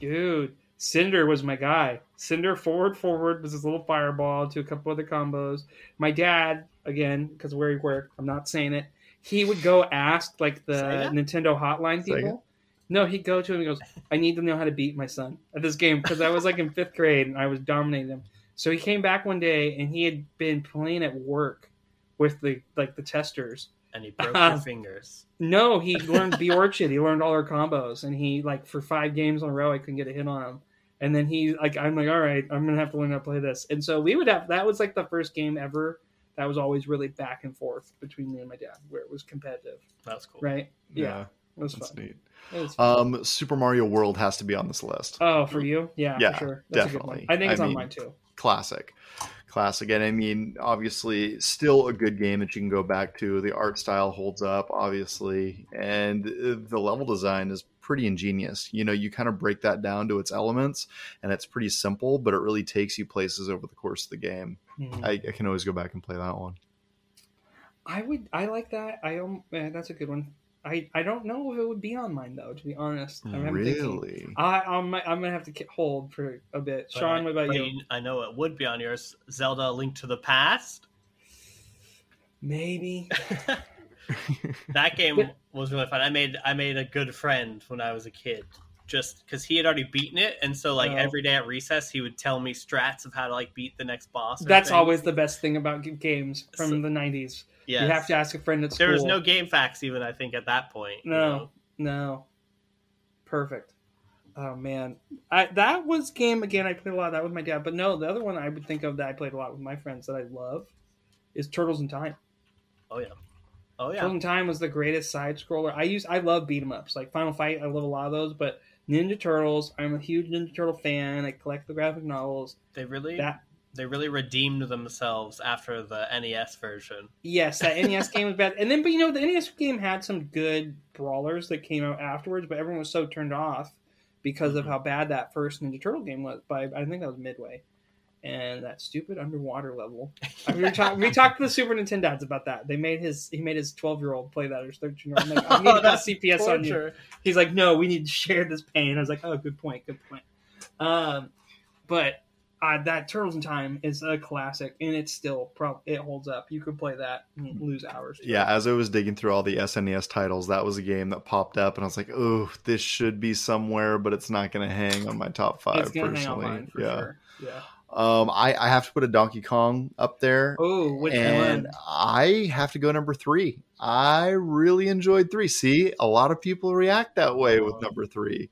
dude. Cinder was my guy. Cinder forward forward was his little fireball to a couple other combos. My dad, again, because where he worked, I'm not saying it. He would go ask like the Sega? Nintendo hotline Sega? people. No, he'd go to him and he goes, I need to know how to beat my son at this game because I was like in fifth grade and I was dominating him. So he came back one day and he had been playing at work with the like the testers. and he broke your fingers. No, he learned the orchid. He learned all our combos and he like for five games in a row I couldn't get a hit on him. And then he like I'm like, all right, I'm gonna have to learn how to play this. And so we would have that was like the first game ever that was always really back and forth between me and my dad, where it was competitive. That's cool. Right? Yeah. It was That's fun. neat. It was fun. Um, Super Mario World has to be on this list. oh, for you? Yeah, yeah, for sure. That's A good definitely. one. I think it's I on mean- mine too. Classic, classic. And I mean, obviously, still a good game that you can go back to. The art style holds up, obviously, and the level design is pretty ingenious. You know, you kind of break that down to its elements, and it's pretty simple, but it really takes you places over the course of the game. Mhm. I, I can always go back and play that one. I would. I like that. I um. eh, that's a good one. I I don't know if it would be on mine though. To be honest, I'm having thinking. Really? I I'm, I'm gonna have to hold for a bit. But Sean, I- what about but you? I know it would be on yours. Zelda: Link to the Past. Maybe. That game was really fun. I made I made a good friend when I was a kid, just because he had already beaten it, and so like Oh. every day at recess, he would tell me strats of how to like beat the next boss. That's thing. always the best thing about games from So- the '90s. Yes. You have to ask a friend at school. There was no GameFAQs even. I think at that point. you No, know. no. Perfect. Oh man, I that was game again. I played a lot of that with my dad, but no, the other one I would think of that I played a lot with my friends that I love is Turtles in Time. Oh yeah. Oh yeah. Turtles in Time was the greatest side scroller. I use I love beat 'em ups like Final Fight. I love a lot of those, but Ninja Turtles. I'm a huge Ninja Turtle fan. I collect the graphic novels. They really That they really redeemed themselves after the NES version. yes, that NES game was bad, and then but you know the NES game had some good brawlers that came out afterwards, but everyone was so turned off because of Mhm. how bad that first Ninja Turtle game was. By I think that was Midway, and that stupid underwater level. I mean, we, talked, we talked to the Super Nintendo dads about that. They made his he made his twelve year old play that or thirteen year old. Like, I need to call That's CPS on you. He's like, no, we need to share this pain. I was like, oh, good point, good point. Um, but uh, that Turtles in Time is a classic, and it's still pro- it holds up. You could play that and lose hours. Yeah, it. as I was digging through all the SNES titles, that was a game that popped up, and I was like, "Oh, this should be somewhere, but it's not going to hang on my top five it's gonna hang on personally." yeah, sure. Yeah. um, I, I have to put a Donkey Kong up there, Oh, which and one? I have to go number three. I really enjoyed three. See, a lot of people react that way with Oh. number three.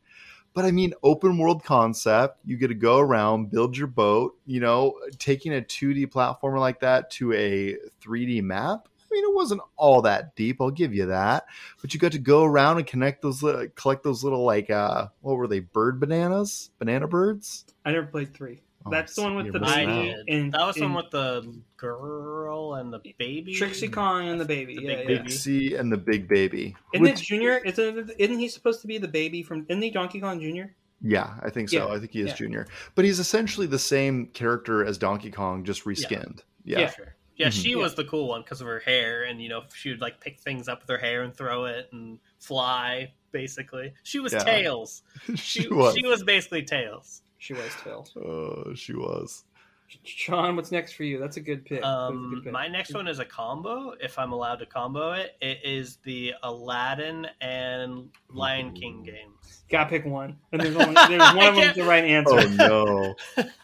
But I mean, open world concept. You get to go around, build your boat. You know, taking a 2D platformer like that to a 3D map. I mean, it wasn't all that deep. I'll give you that. But you got to go around and connect those, collect those little like, uh, what were they? Bird bananas, banana birds. I never played three. Oh, That's the one with the missing baby did. and- that was the one with the girl and the baby. Trixie Kong and the baby. The yeah, big yeah. baby. And the big baby. Isn't it Junior? Isn't isn't he supposed to be the baby from? Isn't he Donkey Kong Junior? Yeah, I think so. Yeah, I think he is yeah. Junior, but he's essentially the same character as Donkey Kong, just reskinned. Yeah, Yeah. Sure. Yeah, Mhm. she Yeah. was the cool one because of her hair, and you know she would like pick things up with her hair and throw it and fly. Basically, she was Yeah. Tails. she, She, was. She was basically Tails. She was Tails. Oh, she was. Sean, what's next for you? That's a good pick. That's a good Um, pick. my next one is a combo. If I'm allowed to combo it, it is the Aladdin and Lion King games. Gotta pick one, and there's only there's one of them can't- the right answer. Oh no!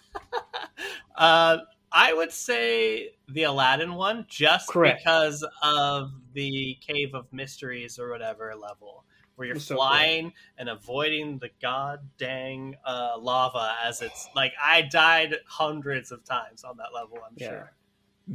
Uh, I would say the Aladdin one, just Correct. because of the Cave of Mysteries or whatever level, where you're It's so cool. flying and avoiding the god dang uh, lava as it's like I died hundreds of times on that level. I'm Yeah. sure.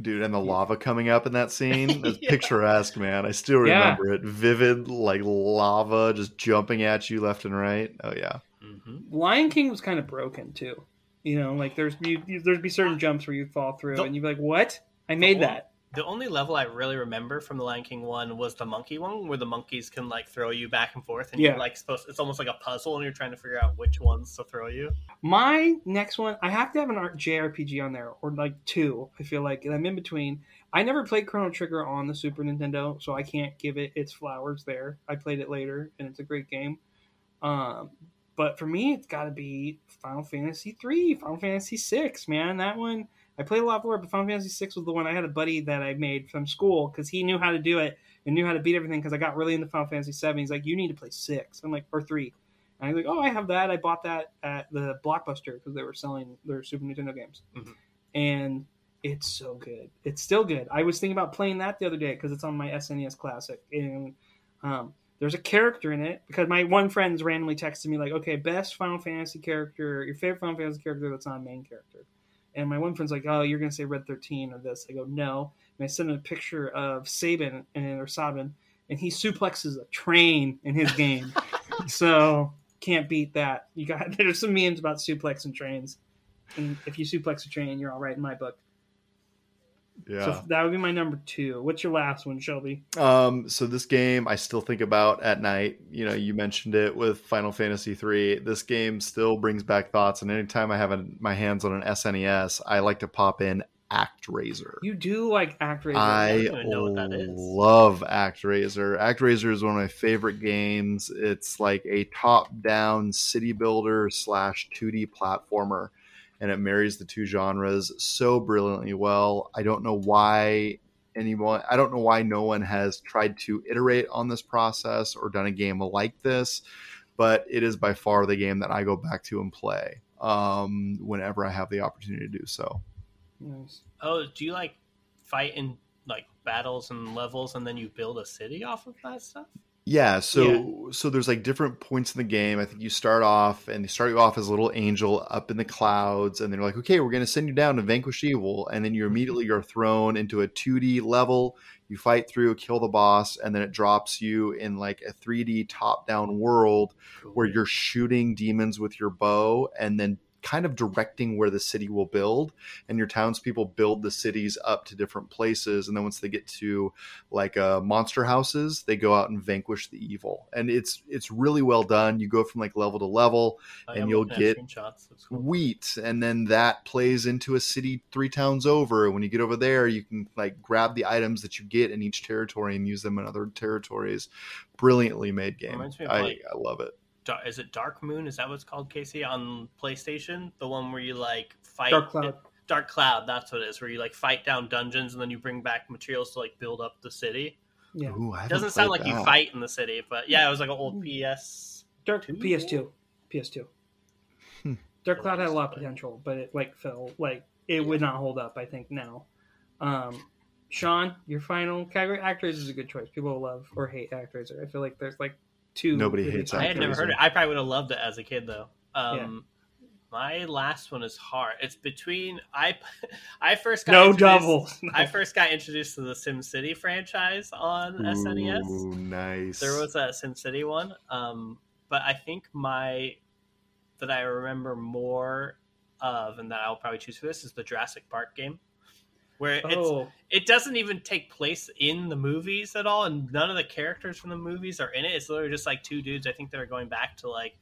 Dude, and the lava coming up in that scene is Yeah. picturesque, man. I still Yeah. remember it. Vivid, like lava just jumping at you left and right. Oh yeah. hmm Lion King was kind of broken too. You know, like there's you, you- there'd be certain jumps where you'd fall through, The- and you'd be like, "What? I made The that." The only level I really remember from the Lion King one was the monkey one, where the monkeys can like throw you back and forth, and Yeah. you're like supposed. It's almost like a puzzle, and you're trying to figure out which ones to throw you. My next one, I have to have an art JRPG on there, or like two. I feel like and I'm in between. I never played Chrono Trigger on the Super Nintendo, so I can't give it its flowers there. I played it later, and it's a great game. Um, but for me, it's got to be Final Fantasy three, Final Fantasy six. Man, that one I played a lot more, but Final Fantasy six was the one I had a buddy that I made from school because he knew how to do it and knew how to beat everything. Because I got really into Final Fantasy seven. He's like, "You need to play six. I'm like, "Or three. And I was like, "Oh, I have that. I bought that at the Blockbuster because they were selling their Super Nintendo games." Mhm. And it's so good. It's still good. I was thinking about playing that the other day because it's on my SNES Classic, and um, there's a character in it because my one friend's randomly texted me like, "Okay, best Final Fantasy character, your favorite Final Fantasy character that's not a main character." And my one friend's like, "Oh, you're gonna say Red 13 or this?" I go, "No." And I sent him a picture of Saban and or Sabin, and he suplexes a train in his game. so can't beat that. You got there's some memes about suplexing trains, and if you suplex a train, you're all right in my book. Yeah. So that would be my number two. What's your last one, Shelby? Um, so this game I still think about at night. You know, you mentioned it with Final Fantasy three. This game still brings back thoughts, and anytime I have a, my hands on an SNES, I like to pop in ActRaiser. You do like ActRaiser. I don't know what that is. love ActRaiser. ActRaiser is one of my favorite games. It's like a top-down city builder slash 2D platformer, and it marries the two genres so brilliantly well. I don't know why anyone. I don't know why no one has tried to iterate on this process or done a game like this, but it is by far the game that I go back to and play um, whenever I have the opportunity to do so. Nice. Oh, do you like fight in like battles and levels, and then you build a city off of that stuff? Yeah, so so there's like different points in the game. I think you start off and they start you off as a little angel up in the clouds, and they're like, okay, we're gonna send you down to vanquish evil, and then you mm-hmm. immediately are thrown into a 2D level. You fight through, kill the boss, and then it drops you in like a 3D top-down world where you're shooting demons with your bow, and then kind of directing where the city will build and your townspeople build the cities up to different places and then once they get to like uh, monster houses they go out and vanquish the evil. And it's it's really well done. You go from like level to level I and you'll get. Cool. wheat and then that plays into a city three towns over. When you get over there you can like grab the items that you get in each territory and use them in other territories. Brilliantly made game. I, like- I love it is it Dark Moon? Is that what's called, Casey, on PlayStation? The one where you like fight Dark Cloud. Dark Cloud. That's what it is. Where you like fight down dungeons and then you bring back materials to like build up the city. Yeah. Ooh, I It doesn't sound played like you fight in the city, but yeah, it was like an old PS. Dark PS2. PS2. Hmm. Dark Cloud had a lot of potential, but it like fell like it would not hold up, I think, now. Um Sean, your final category actors is a good choice. People love or hate Actraiser. I feel like there's like two Nobody hates top I had never heard it. I probably would have loved it as a kid though. Um, My last one is hard. It's between I. I first got No introduced- double. I first got introduced to the SimCity franchise on SNES. Nice There was a SimCity one, um, but I think my that I remember more of, and that I'll probably choose for this is the Jurassic Park game, where it's Oh, it doesn't even take place in the movies at all, and none of the characters from the movies are in it. It's literally just like two dudes. I think they're going back to like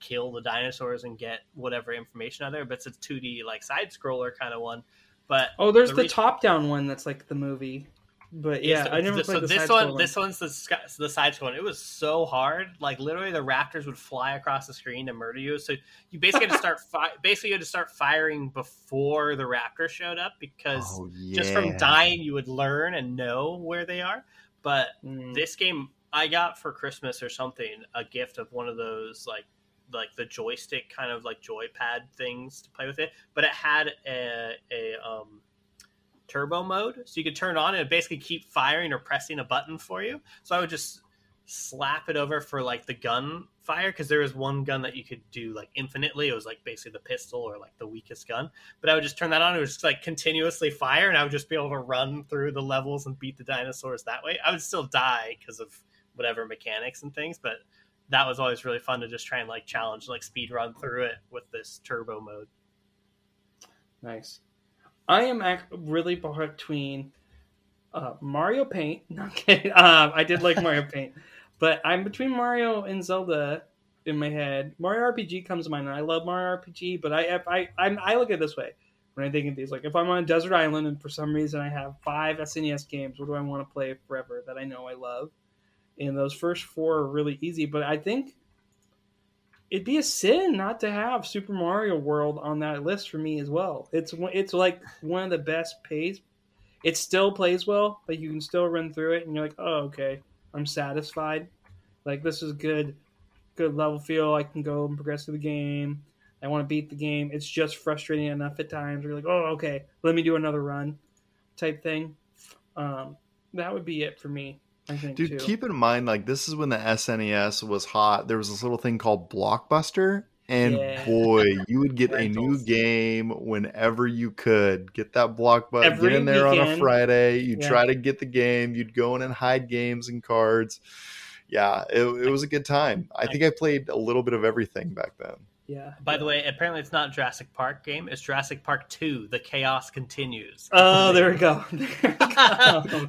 kill the dinosaurs and get whatever information out of there. But it's a two D like side scroller kind of one. But oh, there's the the, re- top down one that's like the movie. But yeah, It's- I never th- played so the this one. scroll This one's the sky- the side scroll. It was so hard. Like literally, the raptors would fly across the screen to murder you. So you basically had to start. Fi- basically, you had to start firing before the raptor showed up because Oh, just from dying, you would learn and know where they are. But Mm. this game, I got for Christmas or something a gift of one of those like like the joystick kind of like joypad things to play with it. But it had a, a um, turbo mode, so you could turn on and basically keep firing or pressing a button for you. So I would just slap it over for like the gun fire because there was one gun that you could do like infinitely. It was like basically the pistol or like the weakest gun. But I would just turn that on. It was just like continuously fire, and I would just be able to run through the levels and beat the dinosaurs that way. I would still die because of whatever mechanics and things, but that was always really fun to just try and like challenge, like speed run through it with this turbo mode. Nice. I am really between uh, Mario Paint. No kidding. Um, I did like Mario Paint, but I'm between Mario and Zelda in my head. Mario RPG comes to mind. and I love Mario RPG, but I I I'm, I look at it this way when I think of these. Like if I'm on a desert island and for some reason I have five SNES games, what do I want to play forever that I know I love? And those first four are really easy, but I think it'd be a sin not to have Super Mario World on that list for me as well. It's it's like one of the best pays. It still plays well, but you can still run through it, and you're like, oh okay, I'm satisfied. Like this is good, good level feel. I can go and progress through the game. I want to beat the game. It's just frustrating enough at times. You're like, oh okay, let me do another run, type thing. Um, that would be it for me. I think Dude, too. keep in mind, like this is when the SNES was hot. There was this little thing called Blockbuster, and Yeah. boy, you would get a new game whenever you could. Get that Blockbuster, Every get in there on a. Friday. You'd Yeah. try to get the game. You'd go in and hide games and cards. Yeah, it, it was a good time. I think I played a little bit of everything back then. Yeah. By the way, apparently it's not Jurassic Park game. It's Jurassic Park Two. The chaos continues. Oh, there we go. There we go.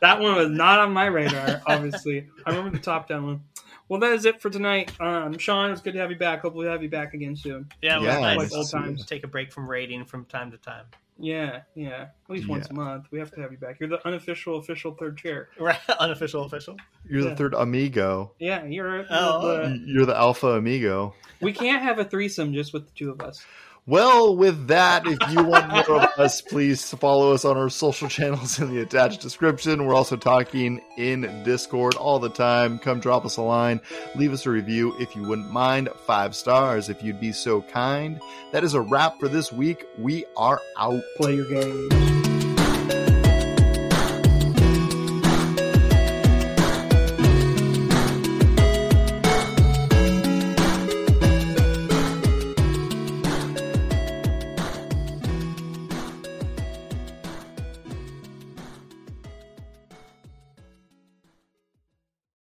that one was not on my radar, obviously. I remember the top down one. Well, that is it for tonight. Um, Sean, it's good to have you back. Hopefully, we'll have you back again soon. yeah, it was Yeah, nice. like old to see you. times. Take a break from raiding from time to time. Yeah, yeah. At least once Yeah. a month. We have to have you back. You're the unofficial, official third chair. Right, unofficial, official. You're the third amigo. Yeah, you're. Oh. the- You're the alpha amigo. we can't have a threesome just with the two of us. Well, with that, if you want more of us, please follow us on our social channels in the attached description. We're also talking in Discord all the time. Come drop us a line, leave us a review if you wouldn't mind. Five stars if you'd be so kind. That is a wrap for this week. We are out. Play your game.